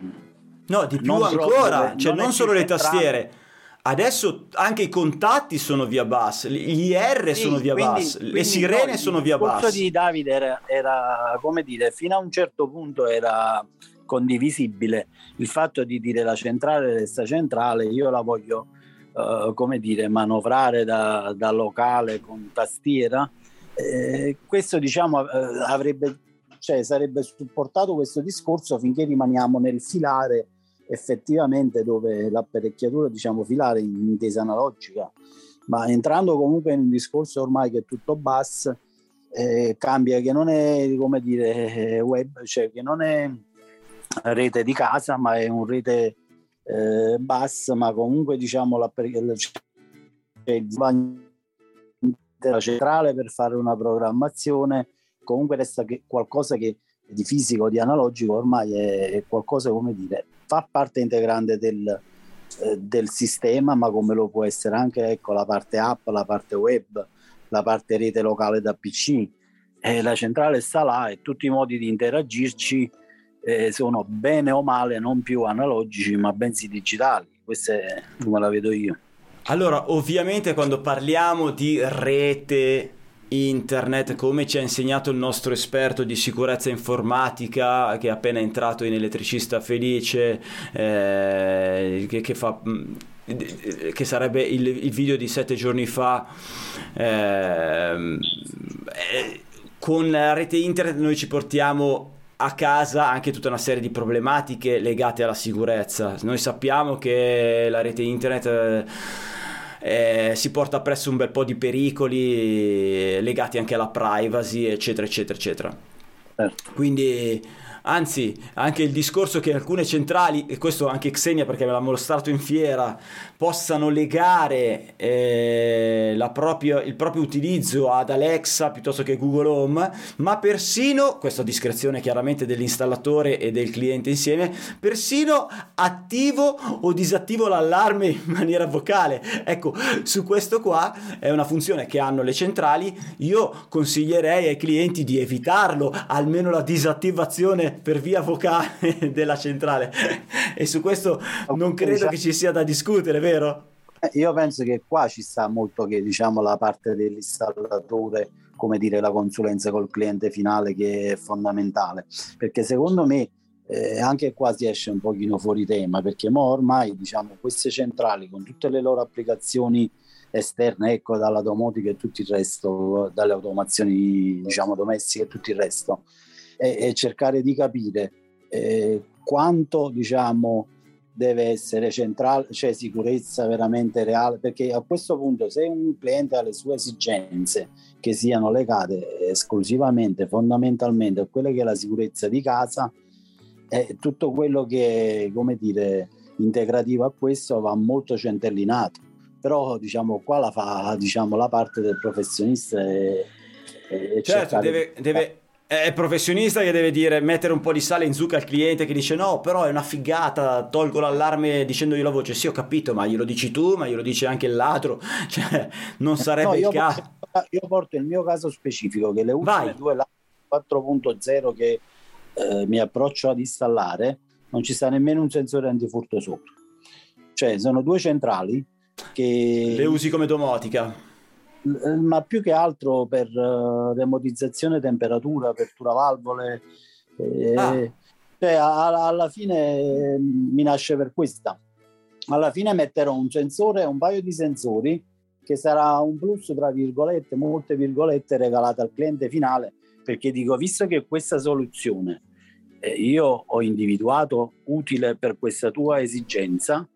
no di più ancora cioè non, non solo le tastiere Adesso anche i contatti sono via bus, gli IR sì, sono via quindi, bus, quindi le sirene no, sono via bus. Il di Davide era, era, come dire, fino a un certo punto era condivisibile il fatto di dire la centrale resta centrale, io la voglio, uh, come dire, manovrare da, da locale con tastiera. Eh, questo diciamo uh, avrebbe, cioè, sarebbe supportato questo discorso finché rimaniamo nel filare effettivamente dove l'apparecchiatura diciamo filare in intesa analogica ma entrando comunque in un discorso ormai che è tutto bus eh, cambia che non è come dire web cioè che non è rete di casa ma è un rete eh, bus ma comunque diciamo la centrale per fare una programmazione comunque resta che qualcosa che di fisico di analogico ormai è qualcosa come dire fa parte integrante del, eh, del sistema, ma come lo può essere anche ecco, la parte app, la parte web, la parte rete locale da PC. Eh, la centrale sta là e tutti i modi di interagirci eh, sono bene o male non più analogici, ma bensì digitali. Questa è come la vedo io. Allora, ovviamente quando parliamo di rete internet, come ci ha insegnato il nostro esperto di sicurezza informatica che è appena entrato in elettricista felice, eh, che, che, fa mm, che sarebbe il, il, video di sette giorni fa. Ehm, eh, con la rete internet noi ci portiamo a casa anche tutta una serie di problematiche legate alla sicurezza. Noi sappiamo che la rete internet eh, eh, si porta presso un bel po' di pericoli legati anche alla privacy, eccetera, eccetera, eccetera. Certo. Quindi anzi anche il discorso che alcune centrali, e questo anche Xenia perché me l'ha mostrato in fiera, possano legare eh, propria, il proprio utilizzo ad Alexa piuttosto che Google Home, ma persino, questa discrezione chiaramente dell'installatore e del cliente insieme, persino attivo o disattivo l'allarme in maniera vocale. Ecco, su questo qua è una funzione che hanno le centrali, io consiglierei ai clienti di evitarlo, almeno la disattivazione per via vocale della centrale. E su questo non credo che ci sia da discutere, vero? Eh, io penso che qua ci sta molto che diciamo la parte dell'installatore, come dire la consulenza col cliente finale che è fondamentale, perché secondo me eh, anche qua si esce un pochino fuori tema, perché ormai diciamo queste centrali con tutte le loro applicazioni esterne, ecco dalla domotica e tutto il resto, dalle automazioni diciamo domestiche e tutto il resto, e, e cercare di capire eh, quanto diciamo deve essere centrale, cioè sicurezza veramente reale, perché a questo punto se un cliente ha le sue esigenze che siano legate esclusivamente, fondamentalmente a quella che è la sicurezza di casa, eh, tutto quello che è, come dire, integrativo a questo va molto centellinato. Però diciamo qua la fa diciamo, la parte del professionista e, e certo, deve, deve è professionista che deve dire mettere un po' di sale in zucca al cliente che dice no però è una figata tolgo l'allarme dicendogli la voce. Sì ho capito ma glielo dici tu ma glielo dice anche il ladro cioè non sarebbe no, il caso. io porto il mio caso specifico che le ultime Vai. due 4.0 che eh, mi approccio ad installare non ci sta nemmeno un sensore antifurto sopra cioè sono due centrali che le usi come domotica ma più che altro per uh, remotizzazione temperatura, apertura valvole. Eh, ah. cioè, a, alla fine mi nasce per questa. Alla fine metterò un sensore, un paio di sensori che sarà un plus tra virgolette, molte virgolette regalate al cliente finale, perché dico, visto che questa soluzione eh, io ho individuato utile per questa tua esigenza,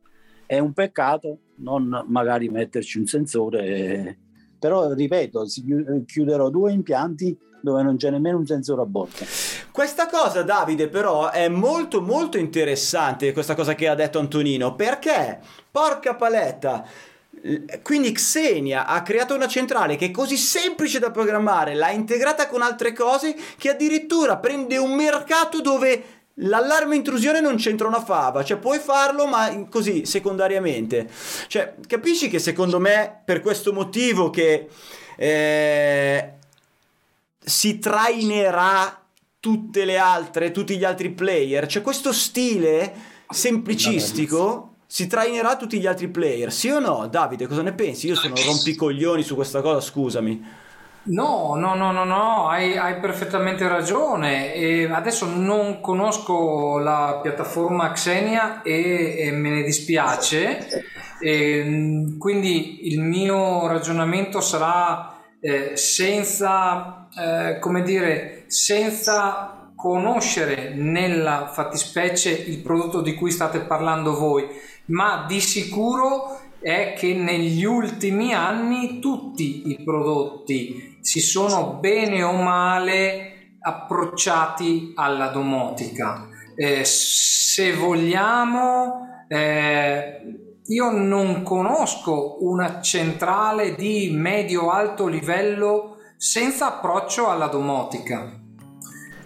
è un peccato non magari metterci un sensore. Eh, però ripeto, chiuderò due impianti dove non c'è nemmeno un sensore a bordo. Questa cosa, Davide, però è molto molto interessante, questa cosa che ha detto Antonino, perché, porca paletta, quindi Xenia ha creato una centrale che è così semplice da programmare, l'ha integrata con altre cose, che addirittura prende un mercato dove L'allarme intrusione non c'entra una fava, cioè puoi farlo ma così secondariamente. Cioè, capisci che secondo me per questo motivo che eh, si trainerà tutte le altre, tutti gli altri player, cioè questo stile semplicistico si trainerà tutti gli altri player, sì o no? Davide, cosa ne pensi? Io sono rompicoglioni su questa cosa, scusami. No, no, no, no, no, hai, hai perfettamente ragione. E adesso non conosco la piattaforma Xenia e, e me ne dispiace, e, quindi il mio ragionamento sarà eh, senza, eh, come dire, senza conoscere nella fattispecie il prodotto di cui state parlando voi, ma di sicuro è che negli ultimi anni tutti i prodotti si sono bene o male approcciati alla domotica. Eh, se vogliamo, eh, io non conosco una centrale di medio-alto livello senza approccio alla domotica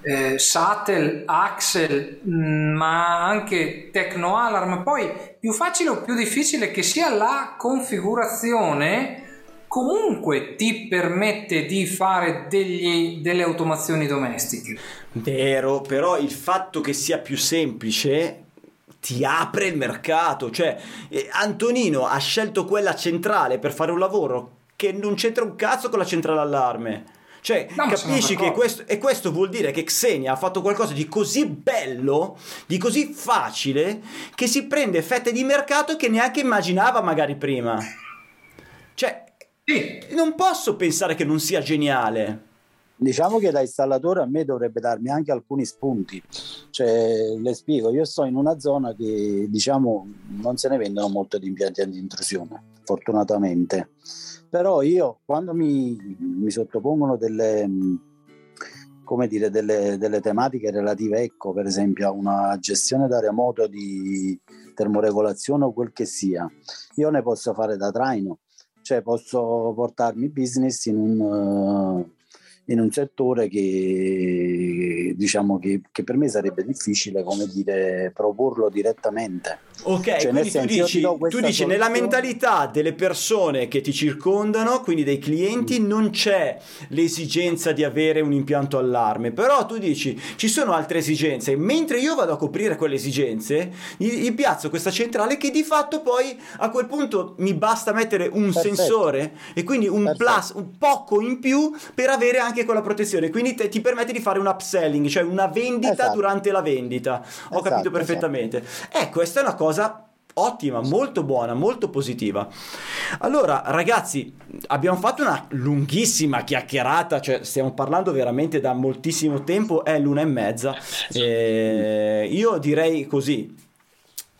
eh, Satel, Axel, mm, ma anche Tecno Alarm. Poi più facile o più difficile che sia la configurazione, comunque ti permette di fare degli, delle automazioni domestiche. Vero, però il fatto che sia più semplice ti apre il mercato. Cioè, eh, Antonino ha scelto quella centrale per fare un lavoro che non c'entra un cazzo con la centrale allarme. Cioè, No, capisci che questo, e questo vuol dire che Xenia ha fatto qualcosa di così bello, di così facile, che si prende fette di mercato che neanche immaginava magari prima. Cioè, Sì, non posso pensare che non sia geniale. Diciamo che da installatore a me dovrebbe darmi anche alcuni spunti. Cioè, le spiego, io sto in una zona che diciamo non se ne vendono molto di impianti anti-intrusione, fortunatamente. Però io quando mi, mi sottopongono delle, come dire, delle, delle tematiche relative, ecco, per esempio a una gestione da remoto di termoregolazione o quel che sia, io ne posso fare da traino, cioè posso portarmi business in un, eh, in un settore che diciamo che, che per me sarebbe difficile come dire proporlo direttamente Ok, Cioè, quindi tu senso, ti dici, tu dici nella mentalità delle persone che ti circondano, quindi dei clienti, Mm. non c'è l'esigenza di avere un impianto allarme, però tu dici ci sono altre esigenze, mentre io vado a coprire quelle esigenze, gli, gli piazzo questa centrale che di fatto poi a quel punto mi basta mettere un Perfetto. sensore e quindi un Perfetto. plus, un poco in più per avere anche quella protezione, quindi te- ti permette di fare un upselling, cioè una vendita Esatto. durante la vendita. Ho Esatto, capito perfettamente. Eh, questa è una cosa ottima, molto buona, molto positiva. Allora, ragazzi, abbiamo fatto una lunghissima chiacchierata, cioè stiamo parlando veramente da moltissimo tempo, è l'una e mezza. Eh, io direi così.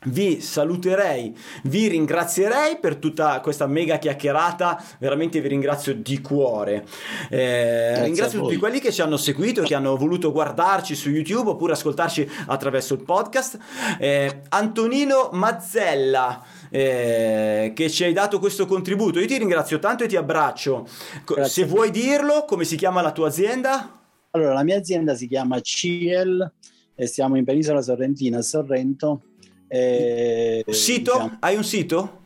Vi saluterei, vi ringrazierei per tutta questa mega chiacchierata, veramente vi ringrazio di cuore. Eh, ringrazio tutti quelli che ci hanno seguito, che hanno voluto guardarci su YouTube oppure ascoltarci attraverso il podcast. Eh, Antonino Mazzella, eh, che ci hai dato questo contributo, io ti ringrazio tanto e ti abbraccio. Grazie. Se vuoi dirlo, come si chiama la tua azienda? allora la mia azienda si chiama CL e siamo in penisola sorrentina a Sorrento e, Sito? diciamo, Hai un sito?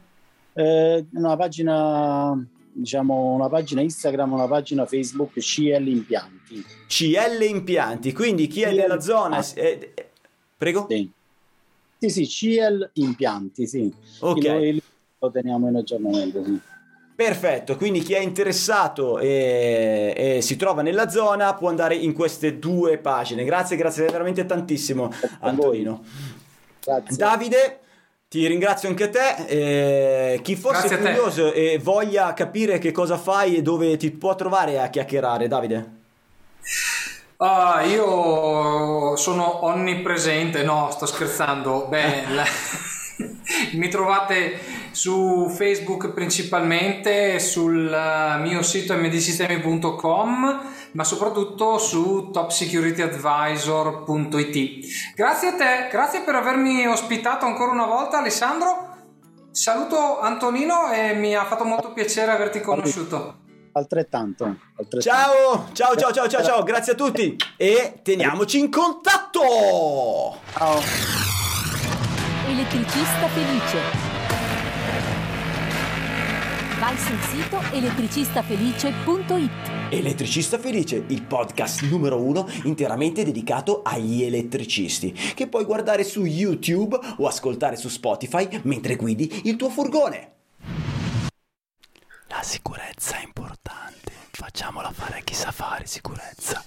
eh, una pagina diciamo una pagina Instagram una pagina Facebook CL Impianti CL Impianti, quindi chi è CL della zona... Eh, eh, prego? sì. sì sì CL Impianti sì Ok. Lo, lo teniamo in aggiornamento sì. Perfetto, quindi chi è interessato e, e si trova nella zona può andare in queste due pagine. Grazie, grazie veramente tantissimo a voi. Grazie Davide, ti ringrazio anche a te. Eh, chi fosse te. curioso e voglia capire che cosa fai e dove ti può trovare a chiacchierare, Davide. Ah, io sono onnipresente, no, sto scherzando. Beh, la- mi trovate su Facebook principalmente, sul eh, mio sito mdsistemi.com, ma soprattutto su topsecurityadvisor.it. Grazie a te, grazie per avermi ospitato ancora una volta, Alessandro. Saluto Antonino e mi ha fatto molto piacere averti conosciuto. altrettanto, altrettanto. Ciao, ciao, ciao, ciao, ciao, ciao, grazie a tutti e teniamoci in contatto. ciao Elettricista felice. Vai sul sito elettricistafelice.it. Elettricista Felice, il podcast numero uno interamente dedicato agli elettricisti, che puoi guardare su YouTube o ascoltare su Spotify mentre guidi il tuo furgone. La sicurezza è importante, facciamola fare a chi sa fare sicurezza.